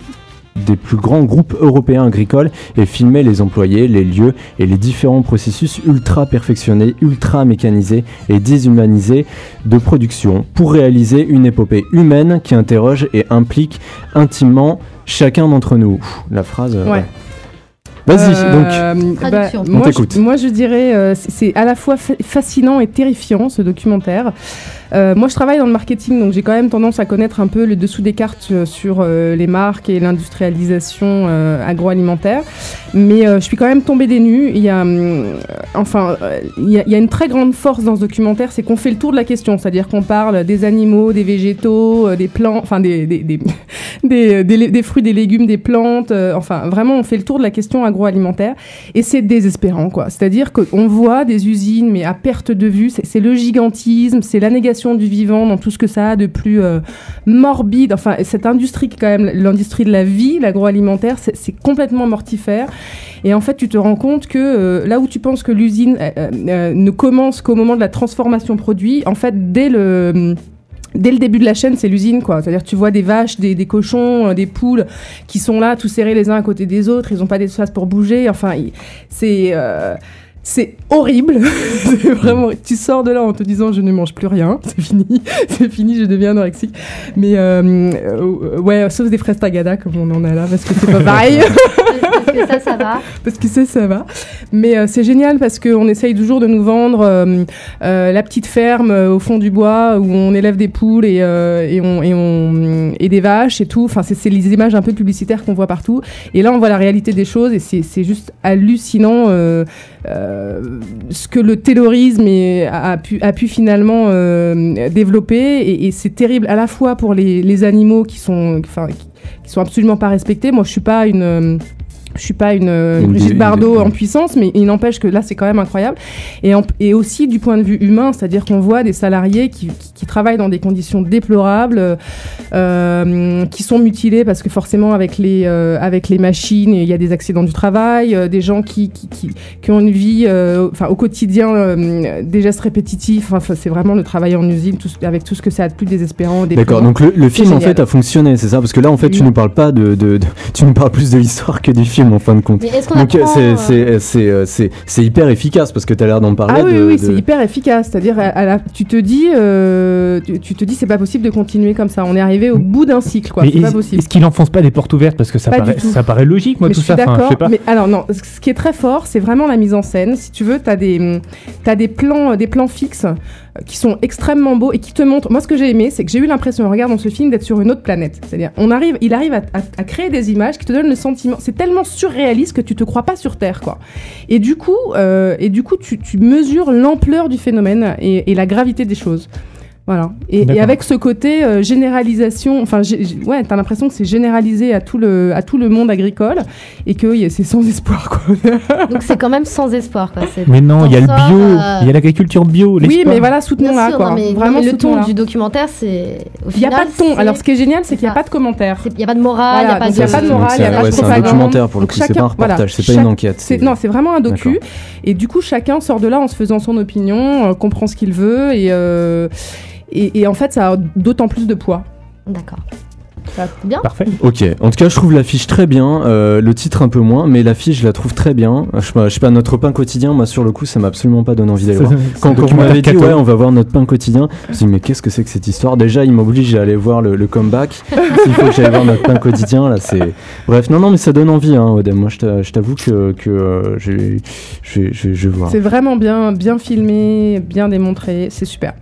des plus grands groupes européens agricoles et filmé les employés, les lieux et les différents processus ultra perfectionnés, ultra mécanisés et déshumanisés de production pour réaliser une épopée humaine qui interroge et implique intimement chacun d'entre nous. La phrase. Ouais. ouais. Vas-y, donc. Euh, bah, Traduction. On moi, t'écoute. je, moi, je dirais, euh, c'est- à la fois fa- fascinant et terrifiant ce documentaire. Euh, moi, je travaille dans le marketing, donc j'ai quand même tendance à connaître un peu le dessous des cartes euh, sur euh, les marques et l'industrialisation euh, agroalimentaire. Mais euh, je suis quand même tombée des nues. Il y a, enfin, il y, a, il y a une très grande force dans ce documentaire, c'est qu'on fait le tour de la question, c'est-à-dire qu'on parle des animaux, des végétaux, euh, des plants, enfin des, des, des, des, des- des fruits, des légumes, des plantes. euh, enfin, vraiment, on fait le tour de la question agroalimentaire. Et c'est désespérant, quoi. C'est-à-dire qu'on voit des usines, mais à perte de vue. C'est le gigantisme, c'est la négation du vivant dans tout ce que ça a de plus euh, morbide. Enfin, cette industrie qui est quand même l'industrie de la vie, l'agroalimentaire, c'est complètement mortifère. Et en fait, tu te rends compte que euh, là où tu penses que l'usine euh, ne commence qu'au moment de la transformation produit, en fait, dès le Dès le début de la chaîne, c'est l'usine, quoi. C'est-à-dire, tu vois des vaches, des, des cochons, euh, des poules qui sont là, tous serrés les uns à côté des autres. Ils n'ont pas d'espace pour bouger. Enfin, c'est euh, c'est horrible. Vraiment. Tu sors de là en te disant, je ne mange plus rien. C'est fini. c'est fini. Je deviens anorexique. Mais euh, euh, ouais, sauf des fraises tagada comme on en a là, parce que c'est pas pareil. Parce que ça, ça va. parce que ça, ça va. Mais euh, c'est génial parce qu'on essaye toujours de nous vendre euh, euh, la petite ferme au fond du bois où on élève des poules et, euh, et, on, et, on, et des vaches et tout. Enfin, c'est les images un peu publicitaires qu'on voit partout. Et là, on voit la réalité des choses et c'est juste hallucinant ce que le terrorisme a, pu, a pu finalement euh, développer. Et, c'est terrible à la fois pour les, les animaux qui sont, enfin, qui, qui sont absolument pas respectés. Moi, je suis pas une euh, je suis pas une, euh, Une Brigitte Bardot en puissance, mais il n'empêche que là, c'est quand même incroyable. Et, en- et aussi du point de vue humain, c'est-à-dire qu'on voit des salariés qui, qui- qui travaillent dans des conditions déplorables, euh, qui sont mutilés parce que forcément, avec les, euh, avec les machines, il y a des accidents du travail, euh, des gens qui, ont une vie, enfin, au quotidien, des gestes répétitifs. Enfin, c'est vraiment le travail en usine, tout avec tout ce que ça a de plus désespérant. D'accord, donc le, le film en fait a fonctionné, c'est ça? Parce que là en fait tu nous parles pas de, de- de- tu nous parles plus de l'histoire que du film en fin de compte. Mais est-ce qu'on Donc apprend, c'est c'est c'est c'est c'est hyper efficace parce que tu as l'air d'en parler. Ah oui, de- oui, de- c'est hyper efficace. C'est-à-dire, à- à la- tu te dis, euh, tu, tu te dis, c'est pas possible de continuer comme ça. On est arrivé au bout d'un cycle, quoi. C'est pas possible. est-ce qu'il enfonce pas des portes ouvertes? Parce que ça paraît, tout. ça paraît logique moi mais tout je suis ça. D'accord. sais pas. mais alors non, ce qui est très fort, c'est vraiment la mise en scène. Si tu veux, t'as des, t'as des plans, des plans fixes qui sont extrêmement beaux et qui te montrent. Moi, ce que j'ai aimé, c'est que j'ai eu l'impression, en regardant ce film, d'être sur une autre planète. C'est-à-dire, on arrive, il arrive à, créer des images qui te donnent le sentiment. C'est tellement surréaliste que tu te crois pas sur Terre, quoi. Et du coup, euh, et du coup, tu, mesures l'ampleur du phénomène et la gravité des choses. Voilà. Et, avec ce côté euh, généralisation, enfin, j'ai- j'ai- ouais, t'as l'impression que c'est généralisé à tout le à tout le monde agricole et que y a- c'est sans espoir quoi. Donc c'est quand même sans espoir. Quoi. C'est- Mais non, il y a le bio, euh, il y a l'agriculture bio. oui, l'espoir. mais voilà, soutenons-la quoi. non, mais, Vraiment mais le ton du documentaire, c'est. Il n'y a pas de ton. c'est- Alors, ce qui est génial, c'est qu'il n'y a pas de commentaires. Il n'y a pas de morale, il Voilà, n'y a pas de. il y a pas de morale, il y a c'est- pas de ouais, c'est un documentaire pour le coup, c'est pas un reportage, c'est pas une enquête. Non, c'est vraiment un docu. Et du coup, chacun sort de là en se faisant son opinion, euh, comprend ce qu'il veut, et, euh, et, et en fait, ça a d'autant plus de poids. D'accord. Ça- Bien. Parfait. Ok, en tout cas, je trouve l'affiche très bien, euh, le titre un peu moins, mais l'affiche, je la trouve très bien. Je sais pas, je sais pas, notre pain quotidien, moi, sur le coup, ça m'a absolument pas donné envie d'aller voir. Quand, quand m'avez dit, ouais, on va voir notre pain quotidien, je me suis dit, mais qu'est-ce que c'est que cette histoire? Déjà, il m'oblige à aller voir le, le comeback. S'il faut que j'aille voir notre pain quotidien, là, c'est. Bref, non, non, mais ça donne envie, hein, Odem. Moi, je t'a- je t'avoue que, que euh, je vais voir. C'est vraiment bien, bien filmé, bien démontré, c'est super.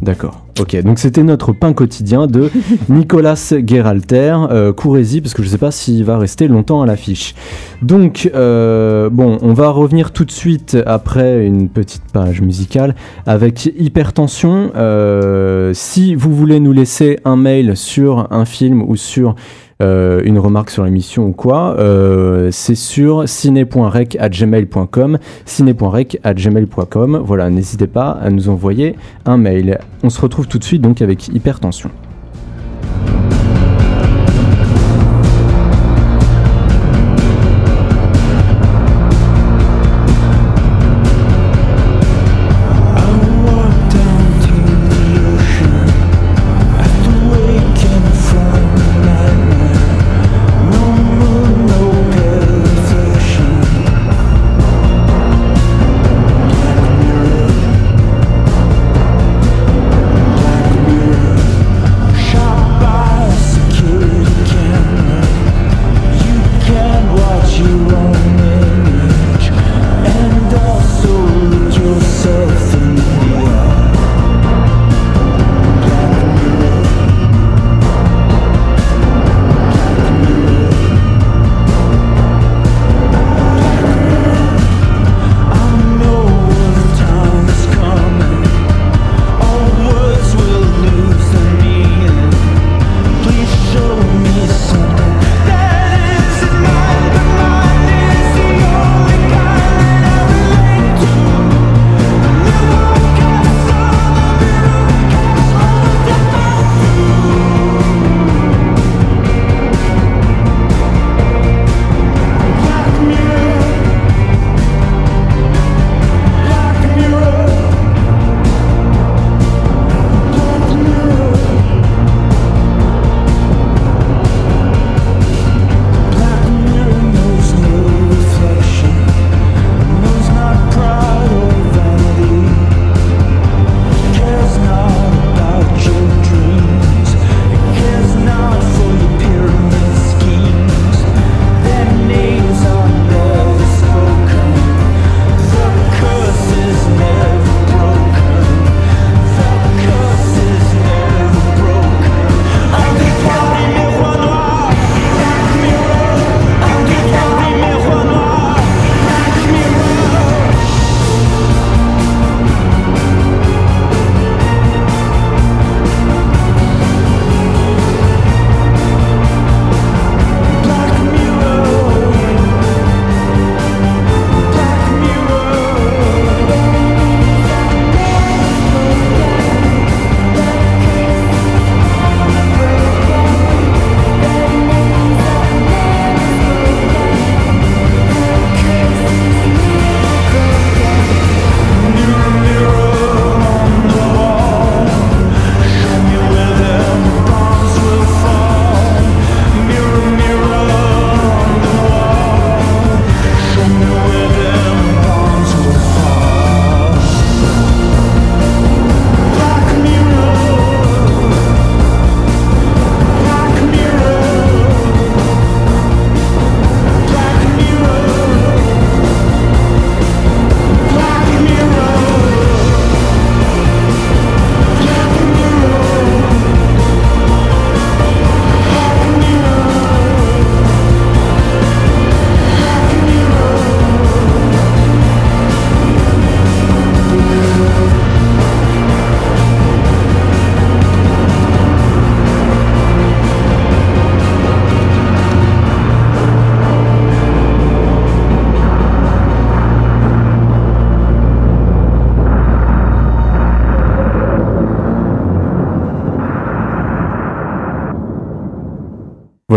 D'accord. Ok, donc c'était notre pain quotidien de Nicolas Geralter. Euh, Courez-y, parce que je sais pas s'il va rester longtemps à l'affiche. Donc, euh, bon, on va revenir tout de suite après une petite page musicale avec Hypertension. Euh, si vous voulez nous laisser un mail sur un film ou sur euh, une remarque sur l'émission ou quoi, euh, c'est sur ciné.rec@gmail.com, ciné.rec@gmail.com. Voilà, n'hésitez pas à nous envoyer un mail. On se retrouve tout de suite donc avec Hypertension.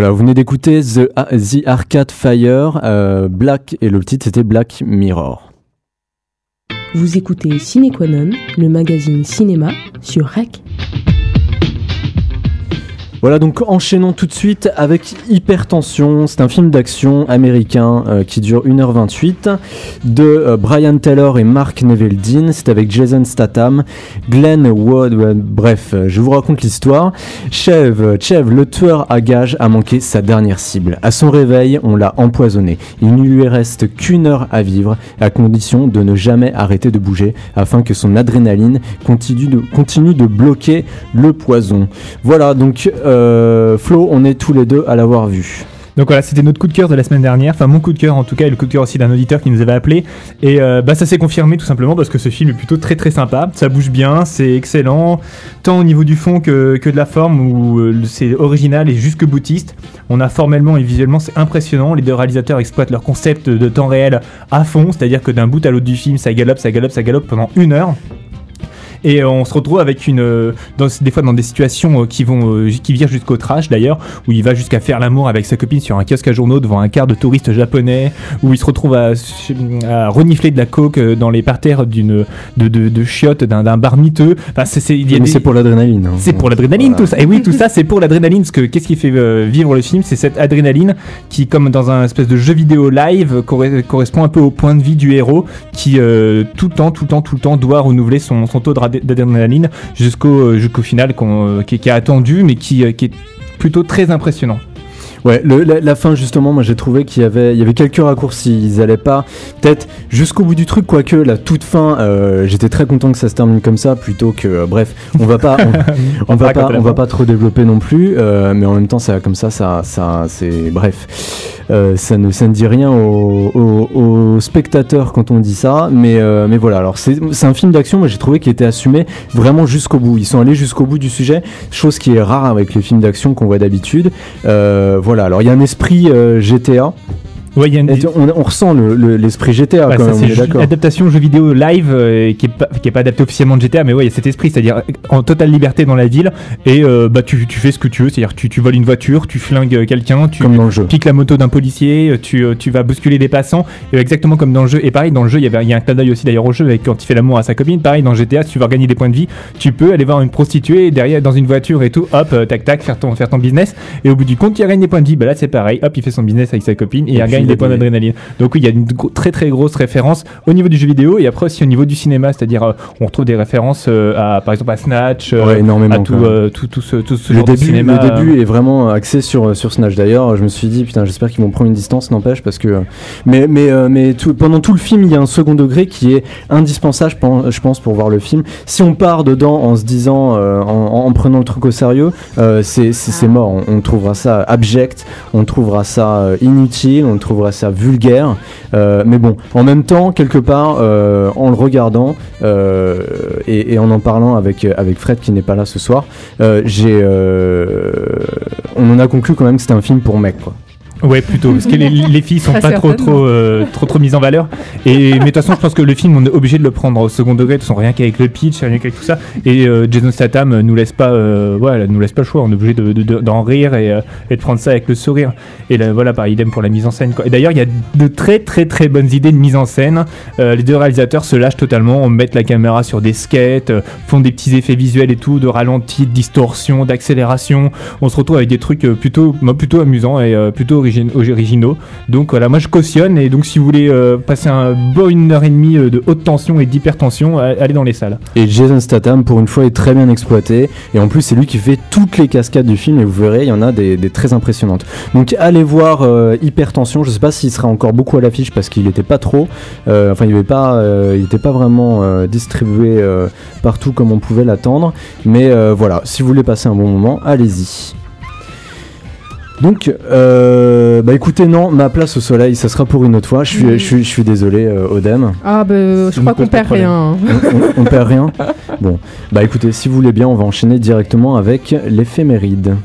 Voilà, vous venez d'écouter The, Arcade Fire, euh, Black, et le titre c'était Black Mirror. Vous écoutez Ciné Qua Non, le magazine cinéma sur REC. Voilà, donc enchaînons tout de suite avec Hypertension. C'est un film d'action américain euh, qui dure 1h28 de euh, Brian Taylor et Mark Neville Dean. C'est avec Jason Statham, Glenn Wood. bref, euh, je vous raconte l'histoire. Chev, Chev, le tueur à gages, a manqué sa dernière cible. À son réveil, on l'a empoisonné. Il ne lui reste qu'une heure à vivre, à condition de ne jamais arrêter de bouger, afin que son adrénaline continue de, continue de bloquer le poison. Voilà, donc Flo, on est tous les deux à l'avoir vu. Donc voilà, c'était notre coup de cœur de la semaine dernière, enfin mon coup de cœur en tout cas, et le coup de cœur aussi d'un auditeur qui nous avait appelé. Et euh, bah ça s'est confirmé tout simplement parce que ce film est plutôt très très sympa, ça bouge bien, c'est excellent, tant au niveau du fond que, que de la forme où euh, c'est original et jusque boutiste. On a formellement et visuellement, c'est impressionnant. Les deux réalisateurs exploitent leur concept de temps réel à fond, c'est-à-dire que d'un bout à l'autre du film, ça galope, ça galope, ça galope pendant une heure. Et euh, on se retrouve avec une, euh, dans, des fois dans des situations euh, qui vont, euh, qui virent jusqu'au trash d'ailleurs, où il va jusqu'à faire l'amour avec sa copine sur un kiosque à journaux devant un quart de touristes japonais, où il se retrouve à, à renifler de la coke dans les parterres d'une, de, de, de chiottes d'un, d'un bar miteux. Enfin, c'est, c'est, des- c'est pour l'adrénaline. hein. c'est pour l'adrénaline Voilà. tout ça. Et oui, tout ça c'est pour l'adrénaline. Parce que qu'est-ce qui fait vivre le film C'est cette adrénaline qui, comme dans un espèce de jeu vidéo live, corre- correspond un peu au point de vie du héros qui euh, tout le temps, tout le temps, tout le temps doit renouveler son, son taux de d'adrénaline jusqu'au euh, jusqu'au final qu'on, euh, qui, qui est attendu, mais euh, qui est plutôt très impressionnant. Ouais, le- la, la fin justement, moi j'ai trouvé qu'il y avait, il y avait quelques raccourcis. Ils allaient pas peut-être jusqu'au bout du truc, quoique la toute fin, euh, j'étais très content que ça se termine comme ça, plutôt que, euh, bref, on va pas, on, on va pas, on va pas trop développer non plus, euh, mais en même temps, ça comme ça, ça, ça, c'est, bref, ça ne, ça ne dit rien aux, aux- aux spectateurs quand on dit ça, mais, mais voilà. Alors c'est, c'est un film d'action, moi j'ai trouvé qu'il était assumé vraiment jusqu'au bout. Ils sont allés jusqu'au bout du sujet, chose qui est rare avec les films d'action qu'on voit d'habitude. Voilà, alors il y a un esprit euh, GTA. Ouais, y a une, on, on ressent le- le- l'esprit GTA Ouais, quand ça, même, on c'est est adaptation jeu vidéo live euh, qui est pas qui est pas adapté officiellement de GTA mais ouais il y a cet esprit c'est-à-dire en totale liberté dans la ville et euh, bah tu, tu fais ce que tu veux c'est-à-dire tu, tu voles une voiture tu flingues euh, quelqu'un tu piques la moto d'un policier tu, tu vas bousculer des passants exactement comme dans le jeu et pareil dans le jeu il y avait il y a un clin d'œil aussi d'ailleurs au jeu avec quand il fait l'amour à sa copine pareil dans GTA si tu veux gagner des points de vie tu peux aller voir une prostituée derrière dans une voiture et tout hop tac tac faire ton faire ton business et au bout du compte il gagne des points de vie bah là c'est pareil hop il fait son business avec sa copine et, il il des a points des- d'adrénaline donc oui il y a une très très grosse référence au niveau du jeu vidéo et après aussi au niveau du cinéma c'est-à-dire euh, on retrouve des références euh, à par exemple à Snatch euh, Ouais, énormément, à tout, euh, tout, tout ce, tout ce Le genre de début, cinéma le début est vraiment axé sur, sur Snatch. D'ailleurs, je me suis dit, putain, j'espère qu'ils vont prendre une distance, n'empêche, parce que. Mais, mais, euh, mais tout- pendant tout le film, il y a un second degré qui est indispensable, je pense, pour voir le film. Si on part dedans en se disant, euh, en, en prenant le truc au sérieux, euh, c'est c'est- c'est mort. On, on trouvera ça abject, on trouvera ça euh, inutile, on trouvera ça vulgaire. Euh, mais bon, en même temps, quelque part, euh, en le regardant euh, et, en en parlant avec, avec Fred qui n'est pas là ce soir, j'ai, on en a conclu quand même que c'était un film pour mecs. Quoi. Ouais, plutôt, parce que les, les filles sont pas trop, trop, euh, trop, trop mises en valeur. Et, mais de toute façon, je pense que le film, on est obligé de le prendre au second degré, de toute façon, rien qu'avec le pitch, rien qu'avec tout ça. Et euh, Jason Statham nous laisse pas, euh, voilà, nous laisse pas le choix. On est obligé de, de- de- d'en rire et, euh, et de prendre ça avec le sourire. Et là, voilà, pareil, idem pour la mise en scène. Quoi. Et d'ailleurs, il y a de très, très, très bonnes idées de mise en scène. Euh, les deux réalisateurs se lâchent totalement, mettent la caméra sur des skates, euh, font des petits effets visuels et tout, de ralenti, de distorsion, d'accélération. On se retrouve avec des trucs euh, plutôt, moi, plutôt amusants et euh, plutôt origin- originaux. Donc voilà, moi je cautionne et donc si vous voulez euh, passer un bon une heure et demie euh, de haute tension et d'hypertension, allez dans les salles. Et Jason Statham, pour une fois, est très bien exploité. Et en plus, c'est lui qui fait toutes les cascades du film. Et vous verrez, il y en a des, très impressionnantes. Donc, allez voir euh, Hypertension. Je sais pas s'il sera encore beaucoup à l'affiche parce qu'il n'était pas trop. enfin, il n'était pas, il pas vraiment distribué partout comme on pouvait l'attendre. Mais voilà, si vous voulez passer un bon moment, allez-y. Donc, euh, bah écoutez, non, ma place au soleil, ça sera pour une autre fois. Je suis, je suis, je suis désolé, euh, Odem. Ah, bah, je crois qu'on perd problème. rien. hein. on, on- on perd rien. Bon, bah écoutez, si vous voulez bien, on va enchaîner directement avec l'éphéméride.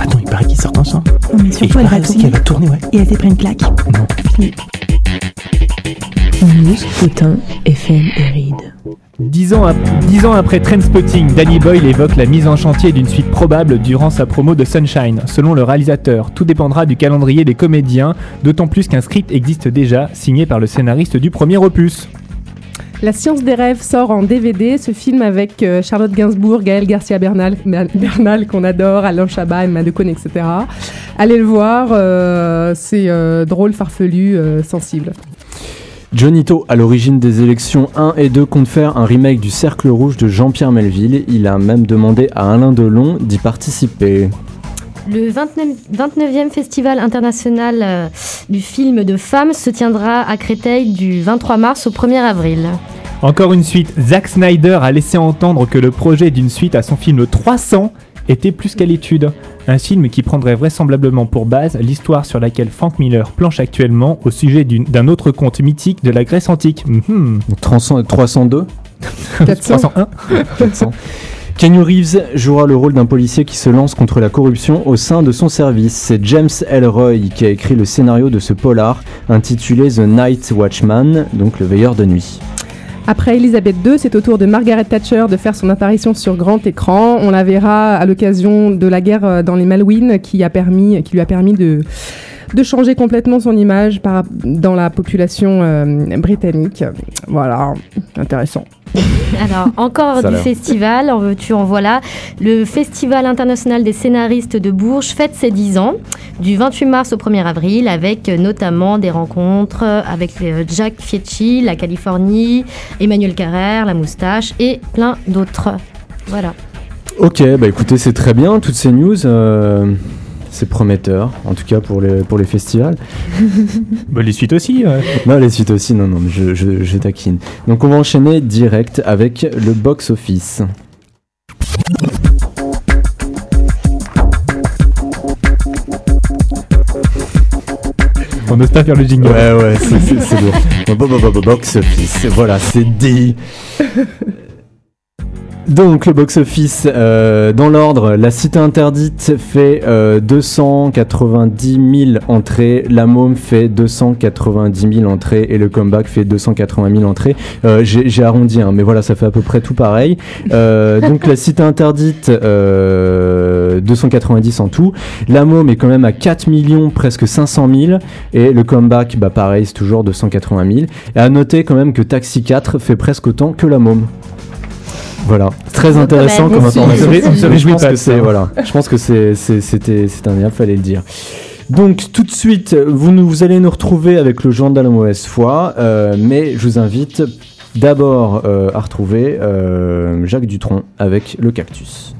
Attends, il paraît qu'ils sortent ensemble. Non, mais Et surtout, il elle aussi qu'elle va tourner, ouais. et elle s'est pris une claque. Non. News, Potin, FM et Ride. Dix ans, ap- dix ans après Danny Boyle évoque la mise en chantier d'une suite probable durant sa promo de Sunshine. Selon le réalisateur, tout dépendra du calendrier des comédiens, d'autant plus qu'un script existe déjà, signé par le scénariste du premier opus. La science des rêves sort en DVD, ce film avec euh, Charlotte Gainsbourg, Gaël Garcia Bernal, Bernal qu'on adore, Alain Chabat, Emma Decaune, etc. Allez le voir, euh, c'est euh, drôle, farfelu, euh, sensible. Johnito, à l'origine des élections 1 et 2, compte faire un remake du Cercle Rouge de Jean-Pierre Melville. Il a même demandé à Alain Delon d'y participer. Le 29, 29e Festival international euh, du film de femmes se tiendra à Créteil du 23 mars au 1er avril. Encore une suite, Zack Snyder a laissé entendre que le projet d'une suite à son film 300 était plus qu'à l'étude. Un film qui prendrait vraisemblablement pour base l'histoire sur laquelle Frank Miller planche actuellement au sujet d'un autre conte mythique de la Grèce antique. Mhm. 300 302 400. 301 400. Keanu Reeves jouera le rôle d'un policier qui se lance contre la corruption au sein de son service. C'est James Elroy qui a écrit le scénario de ce polar intitulé The Night Watchman, donc le veilleur de nuit. Après Elisabeth II, c'est au tour de Margaret Thatcher de faire son apparition sur grand écran. On la verra à l'occasion de la guerre euh, dans les Malouines qui, a permis, qui lui a permis de, de changer complètement son image par, dans la population euh, britannique. Voilà, intéressant. Alors, encore Ça du festival, en veux-tu, en voilà. Le Festival international des scénaristes de Bourges fête ses 10 ans, du 28 mars au 1er avril, avec euh, notamment des rencontres avec euh, Jack Fieschi, la Californie, Emmanuel Carrère, la Moustache et plein d'autres. Voilà. Ok, bah écoutez, c'est très bien, toutes ces news. euh, c'est prometteur, en tout cas pour les, pour les festivals. Bah, les suites aussi. euh. Non, les suites aussi, non, non, mais je, je, je taquine. Donc on va enchaîner direct avec le box-office. On n'ose pas faire le jingle. Ouais, ouais, c'est- lourd. Bo- bo- bo- bo- Box-office, voilà, c'est dit. Donc le box-office, euh, dans l'ordre, La Cité Interdite fait euh, 290 000 entrées, La Môme fait 290 000 entrées et le Comeback fait 280 000 entrées. Euh, J'ai arrondi, hein, mais voilà, ça fait à peu près tout pareil. Euh, donc La Cité Interdite, euh, 290 en tout. La Môme est quand même à 4 millions, presque 500 000. Et le comeback, bah pareil, c'est toujours 280 000. Et à noter quand même que Taxi 4 fait presque autant que la môme. Voilà, très intéressant comme information. Je pense pas que de c'est voilà. Je pense que c'est c'était c'est indéniable, fallait le dire. Donc tout de suite, vous nous vous allez nous retrouver avec le journal de la mauvaise foi, euh, mais je vous invite d'abord euh, à retrouver euh, Jacques Dutronc avec le cactus.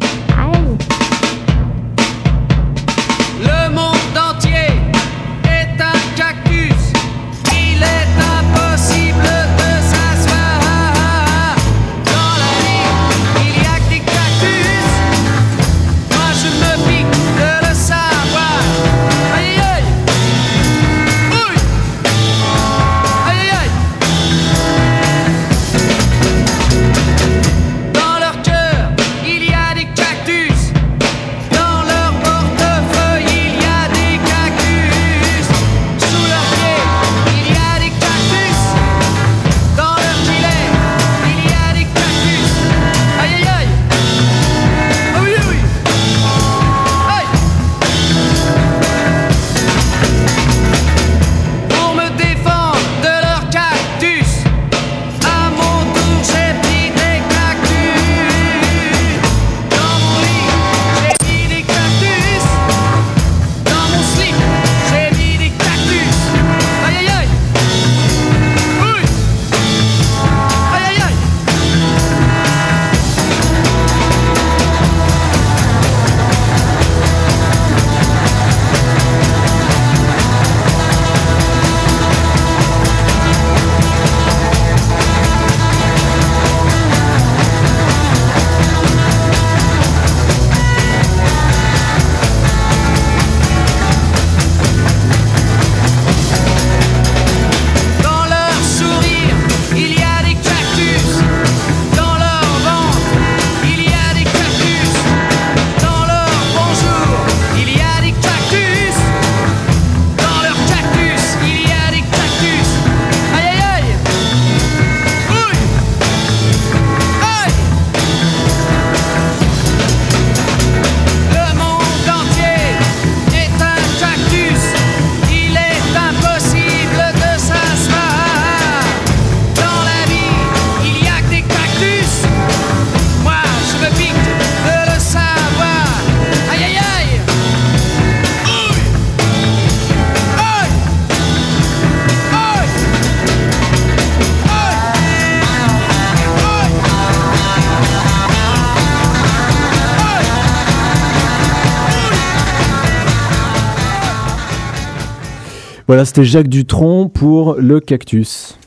Voilà, c'était Jacques Dutronc pour le cactus.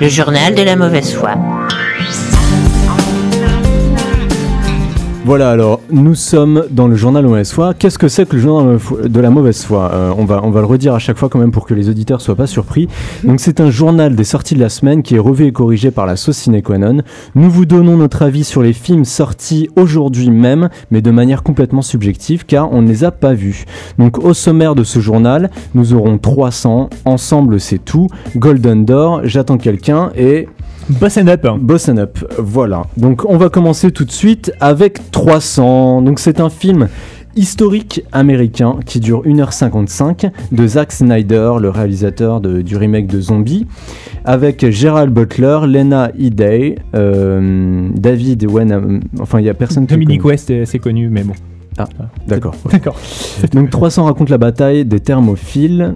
Le journal de la mauvaise foi. Voilà, alors nous sommes dans le journal de la mauvaise foi. Qu'est-ce que c'est que le journal de la mauvaise foi? Euh, on, va, on va le redire à chaque fois quand même pour que les auditeurs soient pas surpris. Donc c'est un journal des sorties de la semaine qui est revu et corrigé par la sauce Sine Qua Non. Nous vous donnons notre avis sur les films sortis aujourd'hui même, mais de manière complètement subjective car on ne les a pas vus. Donc au sommaire de ce journal, nous aurons 300, Ensemble c'est tout, Golden Door, J'attends quelqu'un et Bossen Up. Bossen Up, voilà. Donc on va commencer tout de suite avec 300. Donc c'est un film historique américain qui dure 1h55 de Zack Snyder, le réalisateur de- du remake de Zombie, avec Gerald Butler, Lena Headey, euh, David Wenham, enfin il y a personne Dominique. West, est assez connu, mais bon. Ah, d'accord. D'accord. Donc 300 raconte la bataille des thermophiles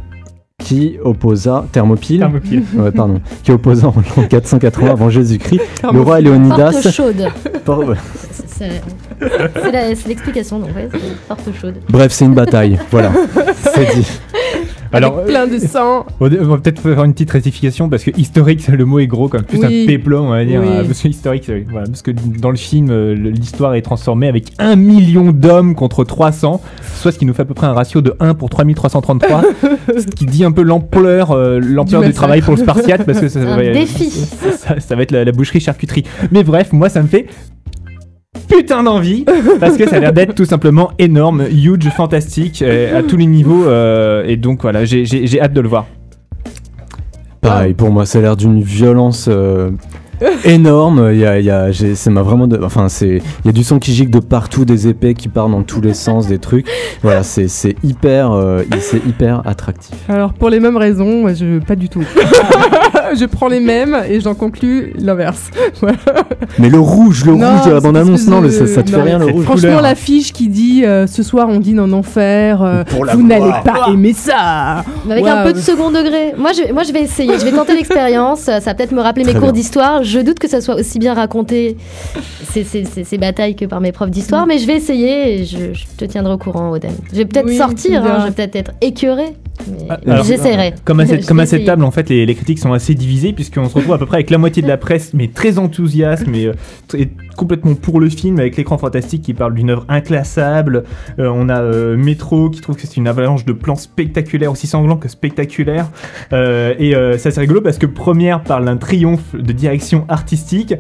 qui opposa Thermopyles, Thermopyles. Ouais, pardon, qui opposa en l'an 480 avant Jésus-Christ le roi Porte Léonidas. chaude. Por- ouais. C'est c'est la- c'est l'explication, donc ouais, c'est porte chaude. Bref, c'est une bataille, voilà, c'est dit. Alors, euh, Plein de sang. on va peut-être faire une petite rectification parce que historique, le mot est gros, comme plus Oui. un péplum, on va dire. Oui. euh, Parce que historique, euh, voilà, parce que dans le film, euh, l'histoire est transformée avec un million d'hommes contre 300, soit ce qui nous fait à peu près un ratio de 1 pour 3333, ce qui dit un peu l'ampleur, euh, l'ampleur Du du, travail pour le Spartiate, parce que ça, Un va, défi. ça, ça va être la, la boucherie charcuterie. Mais bref, moi ça me fait putain d'envie parce que ça a l'air d'être tout simplement énorme, huge, fantastique euh, à tous les niveaux euh, et donc voilà, j'ai- j'ai j'ai hâte de le voir. Pareil, pour moi, ça a l'air d'une violence euh, énorme. Il y a, il y a, j'ai- ça m'a vraiment, de- enfin, c'est, il y a du sang qui gicle de partout, des épées qui partent dans tous les sens, des trucs. Voilà, c'est, c'est hyper, euh, c'est hyper attractif. Alors pour les mêmes raisons, je pas du tout. je prends les mêmes et j'en conclus l'inverse. Voilà. Mais le rouge, le Non, rouge de la cette bande annonce, espèce non, de- ça, ça te fait rien le rouge. Franchement, l'affiche qui dit euh, ce soir on dîne en enfer, euh, vous n'allez pas aimer ça. Mais avec un peu de second degré. Moi je, moi, je vais essayer. Je vais tenter l'expérience. Ça va peut-être me rappeler mes cours bien. d'histoire. Je doute que ça soit aussi bien raconté, ces, ces- ces- ces batailles, que par mes profs d'histoire. Mais je vais essayer et je, je te tiendrai au courant, Oden. Je vais peut-être Oui, sortir. hein, je vais peut-être être écurée. Mais Ah, j'essaierai. Comme à cette, comme à table, en fait, les, les critiques sont assez divisées puisqu'on se retrouve à peu près avec la moitié de la presse, mais très enthousiaste, mais euh, complètement pour le film, avec l'écran fantastique qui parle d'une œuvre inclassable. Euh, on a euh, Métro qui trouve que c'est une avalanche de plans spectaculaires, aussi sanglants que spectaculaires. Euh, et euh, ça c'est rigolo parce que Première parle d'un triomphe de direction artistique,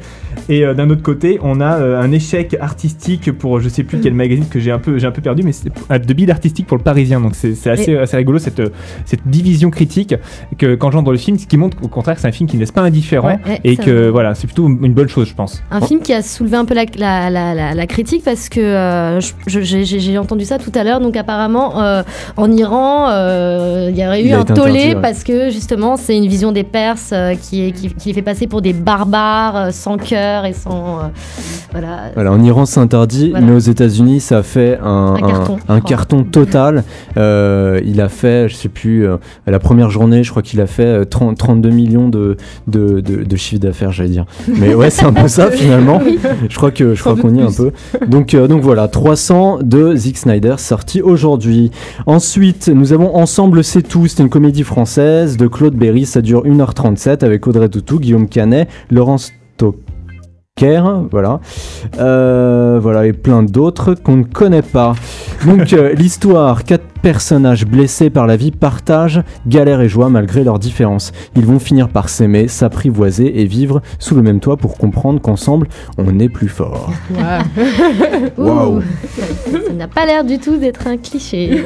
et d'un autre côté, on a un échec artistique pour je sais plus quel magazine que j'ai un peu j'ai un peu perdu, mais c'est de bide artistique pour le Parisien. Donc c'est assez, assez rigolo cette cette division critique que qu'engendre le film, ce qui montre au contraire c'est un film qui ne laisse pas indifférent Ouais, et que voilà, c'est plutôt une bonne chose, je pense. Un film qui a soulevé un peu la, la, la, la- critique parce que euh, j'ai entendu ça tout à l'heure. Donc apparemment, euh, en Iran, euh, il y aurait eu un tollé interdit, ouais. parce que justement, c'est une vision des Perses euh, qui, est, qui, qui les fait passer pour des barbares sans cœur et sans... voilà. Voilà, en Iran c'est interdit, Voilà. mais aux États-Unis ça a fait un, Un carton, un total. Il a fait, je sais plus, la première journée, je crois qu'il a fait euh, 30 32 millions de, de, de, de chiffre d'affaires, j'allais dire. Mais ouais, c'est un peu ça finalement. Je crois que je crois qu'on y est un peu. Donc euh, donc voilà, 300 de Zack Snyder sorti aujourd'hui. Ensuite, nous avons Ensemble c'est tout, c'est une comédie française de Claude Berry, ça dure 1h37 avec Audrey Tautou, Guillaume Canet, Laurence Stocker, voilà. Euh, voilà, et plein d'autres qu'on ne connaît pas. Donc, euh, l'histoire, quatre personnages blessés par la vie partagent galère et joie malgré leurs différences. Ils vont finir par s'aimer, s'apprivoiser et vivre sous le même toit pour comprendre qu'ensemble, on est plus fort. Ouh, Waouh. ça ça n'a pas l'air du tout d'être un cliché.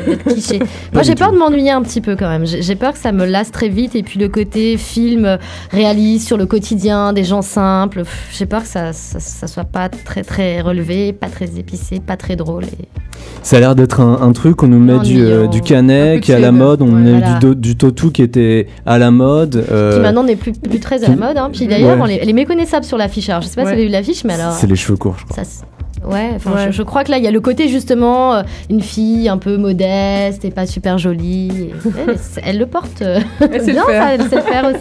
Moi, j'ai peur tout. de m'ennuyer un petit peu quand même. J'ai peur que ça me lasse très vite. Et puis le côté film euh, réaliste sur le quotidien des gens simples, j'ai peur que ça, ça, ça soit pas très très relevé, pas très épicé, pas très drôle. Et... Ça a l'air d'être un, un truc, on nous met du, euh, canet qui est à la mode, on Ouais, met voilà. du, do- du totu qui était à la mode. euh, Qui maintenant n'est plus, plus très à la mode. Hein. Puis d'ailleurs, Ouais. elle est méconnaissable sur l'affiche. Alors, je sais pas si vous avez vu l'affiche, mais alors. c'est les cheveux courts, je crois. ça, Ouais, enfin, Ouais. Je, je crois que là, il y a le côté justement, euh, une fille un peu modeste et pas super jolie. Et- elle, elle le porte euh, Elle sait le bien, faire. ça, elle sait le faire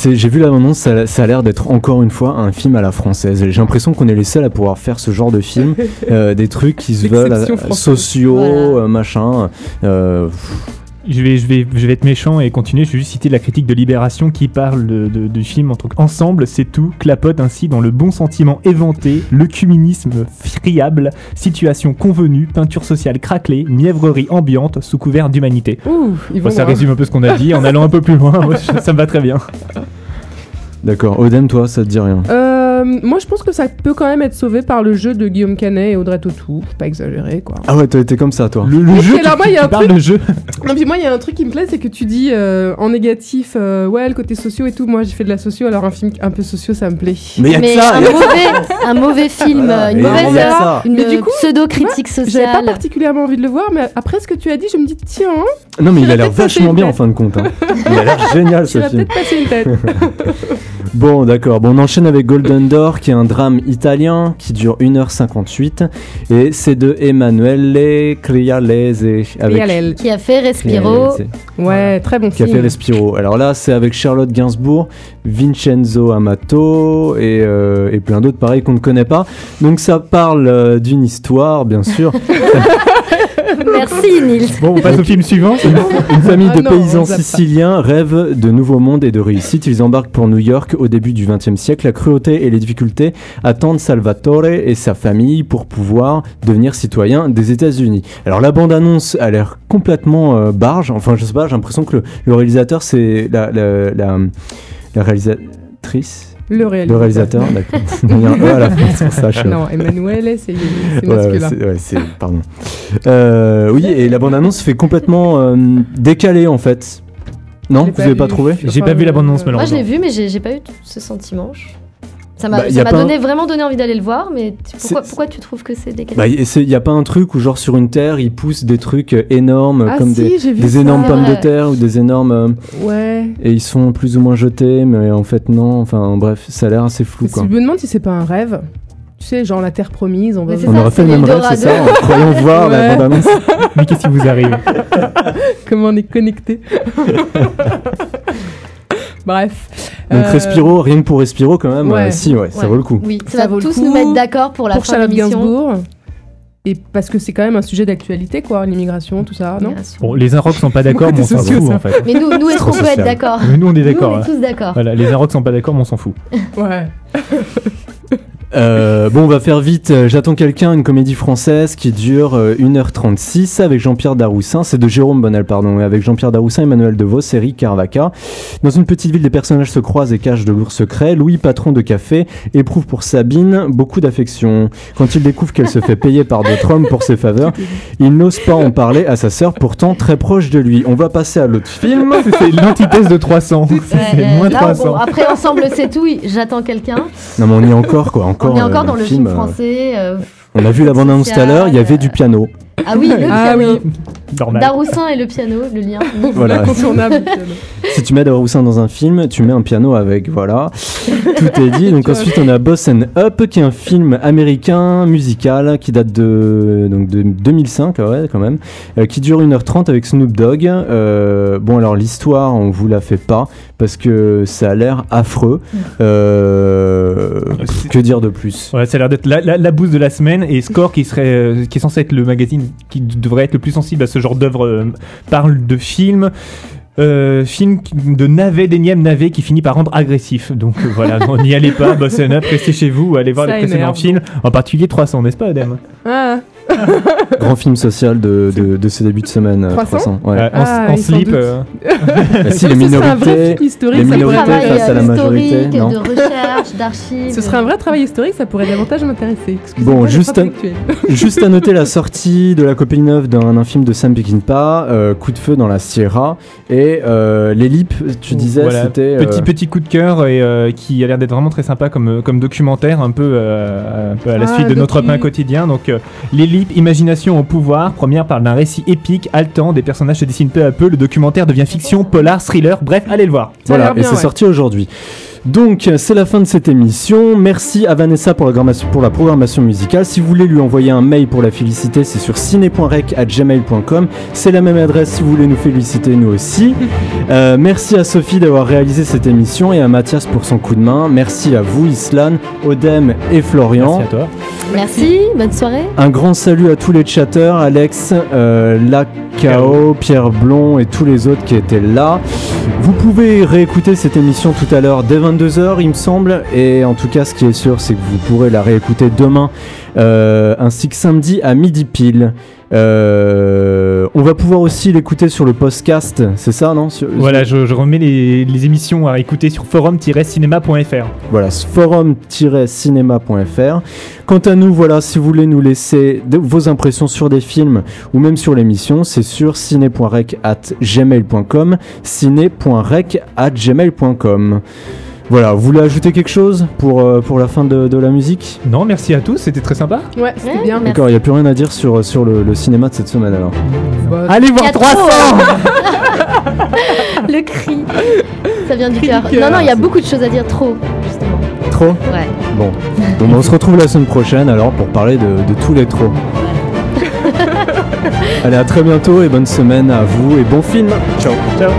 aussi. J'ai vu l'annonce, ça, ça a l'air d'être encore une fois un film à la française. J'ai l'impression qu'on est les seuls à pouvoir faire ce genre de film, euh, des trucs qui se veulent euh, sociaux, Voilà. machin. euh, Je vais, je, vais, je vais être méchant et continuer. Je vais juste citer la critique de Libération qui parle de- de- du film en tant qu'ensemble, c'est tout, clapote ainsi dans le bon sentiment éventé, le cuminisme friable, situation convenue, peinture sociale craquelée, mièvrerie ambiante sous couvert d'humanité. Bon, ça résume un peu ce qu'on a dit en allant un peu plus loin. Moi, je- ça me va très bien. D'accord. Odem, toi, ça te dit rien? Euh, moi, je pense que ça peut quand même être sauvé par le jeu de Guillaume Canet et Audrey Tautou. Faut Pas exagéré, quoi. Ah ouais, toi, t'es comme ça, toi. Le, le jeu, tu- moi, il y a tu un parles truc- de jeu. Non, puis moi, il y a un truc qui me plaît, c'est que tu dis euh, en négatif, euh, ouais, le côté socio et tout. Moi, j'ai fait de la socio, alors un film un peu socio, ça me plaît. Mais y a que ça. un y a- mauvais, un mauvais film, Voilà, une mais mauvaise ça. une pseudo-critique J'avais pas sociale. particulièrement envie de le voir, mais après ce que tu as dit, je me dis, tiens, Non, mais il a l'air vachement bien en fin de compte. hein. Il a l'air génial ce film. peut-être passer une tête. Bon, d'accord. Bon, on enchaîne avec Golden Door, qui est un drame italien qui dure 1h58. Et c'est de Emanuele Crialese. Avec... Crialel. Qui a fait Respiro. Crialese, Ouais, très bon Qui a film. fait Respiro. Alors là, c'est avec Charlotte Gainsbourg, Vincenzo Amato et, euh, et plein d'autres pareils qu'on ne connaît pas. Donc ça parle euh, d'une histoire, bien sûr. Merci Nils. Bon, on passe au film suivant. Une famille Ah de non, paysans siciliens rêvent de nouveaux mondes et de réussite. Ils embarquent pour New York au début du XXe siècle. La cruauté et les difficultés attendent Salvatore et sa famille pour pouvoir devenir citoyens des États-Unis. Alors la bande-annonce a l'air complètement euh, barge. Enfin, je sais pas, j'ai l'impression que le, le réalisateur, c'est la, la, la, la réalisatrice. Le Le réalisateur. réalisateur, d'accord. Il y a un E à la fin, ça. je- Non, Emmanuel, c'est Ouais, ouais, masculin. c'est- ouais, c'est- pardon. Euh, oui, et la bande-annonce fait complètement euh, décalée en fait. Non, vous pas avez pas trouvé J'ai pas vu la bande-annonce, Moi, Moi, je malheureusement. l'ai vu, mais j'ai pas eu ce sentiment. Je- Ça m'a Bah, donné un- vraiment donné envie d'aller le voir, mais tu- pourquoi, tu trouves que c'est décalé Bah, il n'y a pas un truc où genre sur une terre ils poussent des trucs euh, énormes Ah comme si, des, énormes pommes de terre ou des énormes euh, Ouais. et ils sont plus ou moins jetés mais en fait non enfin bref ça a l'air assez flou Je quoi. me demande si c'est pas un rêve. Tu sais, genre la terre promise, on va On aurait fait le c'est même rêve c'est ça en croyant voir la bande-annonce. Mais qu'est-ce qui vous arrive? Comment on est connecté. Bref. Donc Euh, Respiro rien que pour Respiro quand même ouais. euh, si ouais, ça vaut le coup. Oui, Ça ça, vaut va le tous coup nous mettre d'accord pour la pour fin de. Gainsbourg. Et parce que c'est quand même un sujet d'actualité, quoi, l'immigration, tout ça, non. Bon, les Inrocks sont pas d'accord, mais on s'en fout en fait. Mais nous, nous est-ce qu'on peut être d'accord Mais nous, on est Nous, d'accord. on hein. est tous d'accord. Voilà, les Inrocks sont pas d'accord, mais on s'en fout. Ouais. Euh, bon, on va faire vite. Euh, J'attends quelqu'un, une comédie française qui dure euh, 1h36 avec Jean-Pierre Daroussin. C'est de Jérôme Bonnel, pardon. et Avec Jean-Pierre Daroussin, Emmanuel DeVos, Eric Carvaca. Dans une petite ville, des personnages se croisent et cachent de lourds secrets. Louis, patron de café, éprouve pour Sabine beaucoup d'affection. Quand il découvre qu'elle se fait payer par d'autres hommes pour ses faveurs, il n'ose pas en parler à sa sœur, pourtant très proche de lui. On va passer à l'autre film. C'est l'antithèse de 300. Ouais, C'est euh, moins là, 300. bon, après, ensemble, c'est tout. J'attends quelqu'un. Non, mais on y est encore, quoi. Encore, On est encore euh, dans le film, film français. euh, On a vu la bande-annonce tout à l'heure, il y avait du piano. Ah oui, le Ah piano. oui. Normal. Daroussin et le piano, le lien. Voilà. Incontournable. Si tu mets Daroussin dans un film, tu mets un piano avec, voilà. Tout est dit. Donc ensuite, on a Boss and Up, qui est un film américain musical qui date de, donc de 2005, ah ouais, quand même, euh, qui dure 1h30 avec Snoop Dogg. Euh, bon, alors l'histoire, on vous la fait pas parce que ça a l'air affreux. Euh, pff, que dire de plus? Ouais, ça a l'air d'être la, la, la bouse de la semaine et Score qui serait euh, qui est censé être le magazine qui devrait être le plus sensible à ce genre d'œuvre euh, parle de films euh, film de navet d'énième navet qui finit par rendre agressif. Donc euh, voilà n'y allez pas boss up restez chez vous allez voir Ça les précédents énerve. films en particulier 300 n'est-ce pas Adem? Ah, Grand film social de, de, de ce début de semaine. euh, 300? ouais. En, Ah, en sans slip euh, Bah, si, les ce serait un vrai minorités. film historique, les minorités face à la majorité, non de recherche, d'archives. Ce serait un vrai travail historique, ça pourrait davantage m'intéresser. Bon, juste ponctué. Juste à noter la sortie de la copine neuve d'un un film de Sam Peckinpah, euh, Coup de feu dans la Sierra, et euh, Les Lips, tu disais, Voilà, c'était... euh, petit petit coup de cœur et euh, qui a l'air d'être vraiment très sympa comme comme documentaire un peu euh, un peu à la Ah, suite de notre pain quotidien donc euh, imagination au pouvoir première parle d'un récit épique haletant des personnages se dessinent peu à peu le documentaire devient fiction polar thriller bref allez le voir Ça Voilà, et c'est ouais. sorti aujourd'hui. Donc, c'est la fin de cette émission. Merci à Vanessa pour la, grammation- pour la programmation musicale. Si vous voulez lui envoyer un mail pour la féliciter, c'est sur ciné.rec.gmail.com. C'est la même adresse si vous voulez nous féliciter, nous aussi. Euh, merci à Sophie d'avoir réalisé cette émission et à Mathias pour son coup de main. Merci à vous, Islan, Odem et Florian. Merci à toi. Merci, bonne soirée. Un grand salut à tous les chatteurs, Alex, euh, Lacao, Pierre Blond et tous les autres qui étaient là. Vous pouvez réécouter cette émission tout à l'heure dès 22h, il me semble. Et en tout cas, ce qui est sûr, c'est que vous pourrez la réécouter demain euh, ainsi que samedi à midi pile. Euh, on va pouvoir aussi l'écouter sur le podcast, c'est ça, non? Sur- Voilà, je, je remets les, les émissions à écouter sur forum-cinéma.fr. Voilà, forum-cinéma.fr. Quant à nous, voilà, si vous voulez nous laisser de- vos impressions sur des films ou même sur l'émission, c'est sur ciné.rec@gmail.com, ciné.rec@gmail.com. Voilà, vous voulez ajouter quelque chose pour, euh, pour la fin de, de la musique Non, merci à tous, c'était très sympa. Ouais, c'était Ouais, bien. merci. D'accord, il n'y a plus rien à dire sur, sur le, le cinéma de cette semaine alors. Bah, Allez voir a 300 Le cri. Ça vient du cœur. Non, non, il y a beaucoup de choses à dire, trop, justement. Trop Ouais. Bon, donc on se retrouve la semaine prochaine alors pour parler de, de tous les trop. Allez, à très bientôt et bonne semaine à vous et bon film. Ciao. Ciao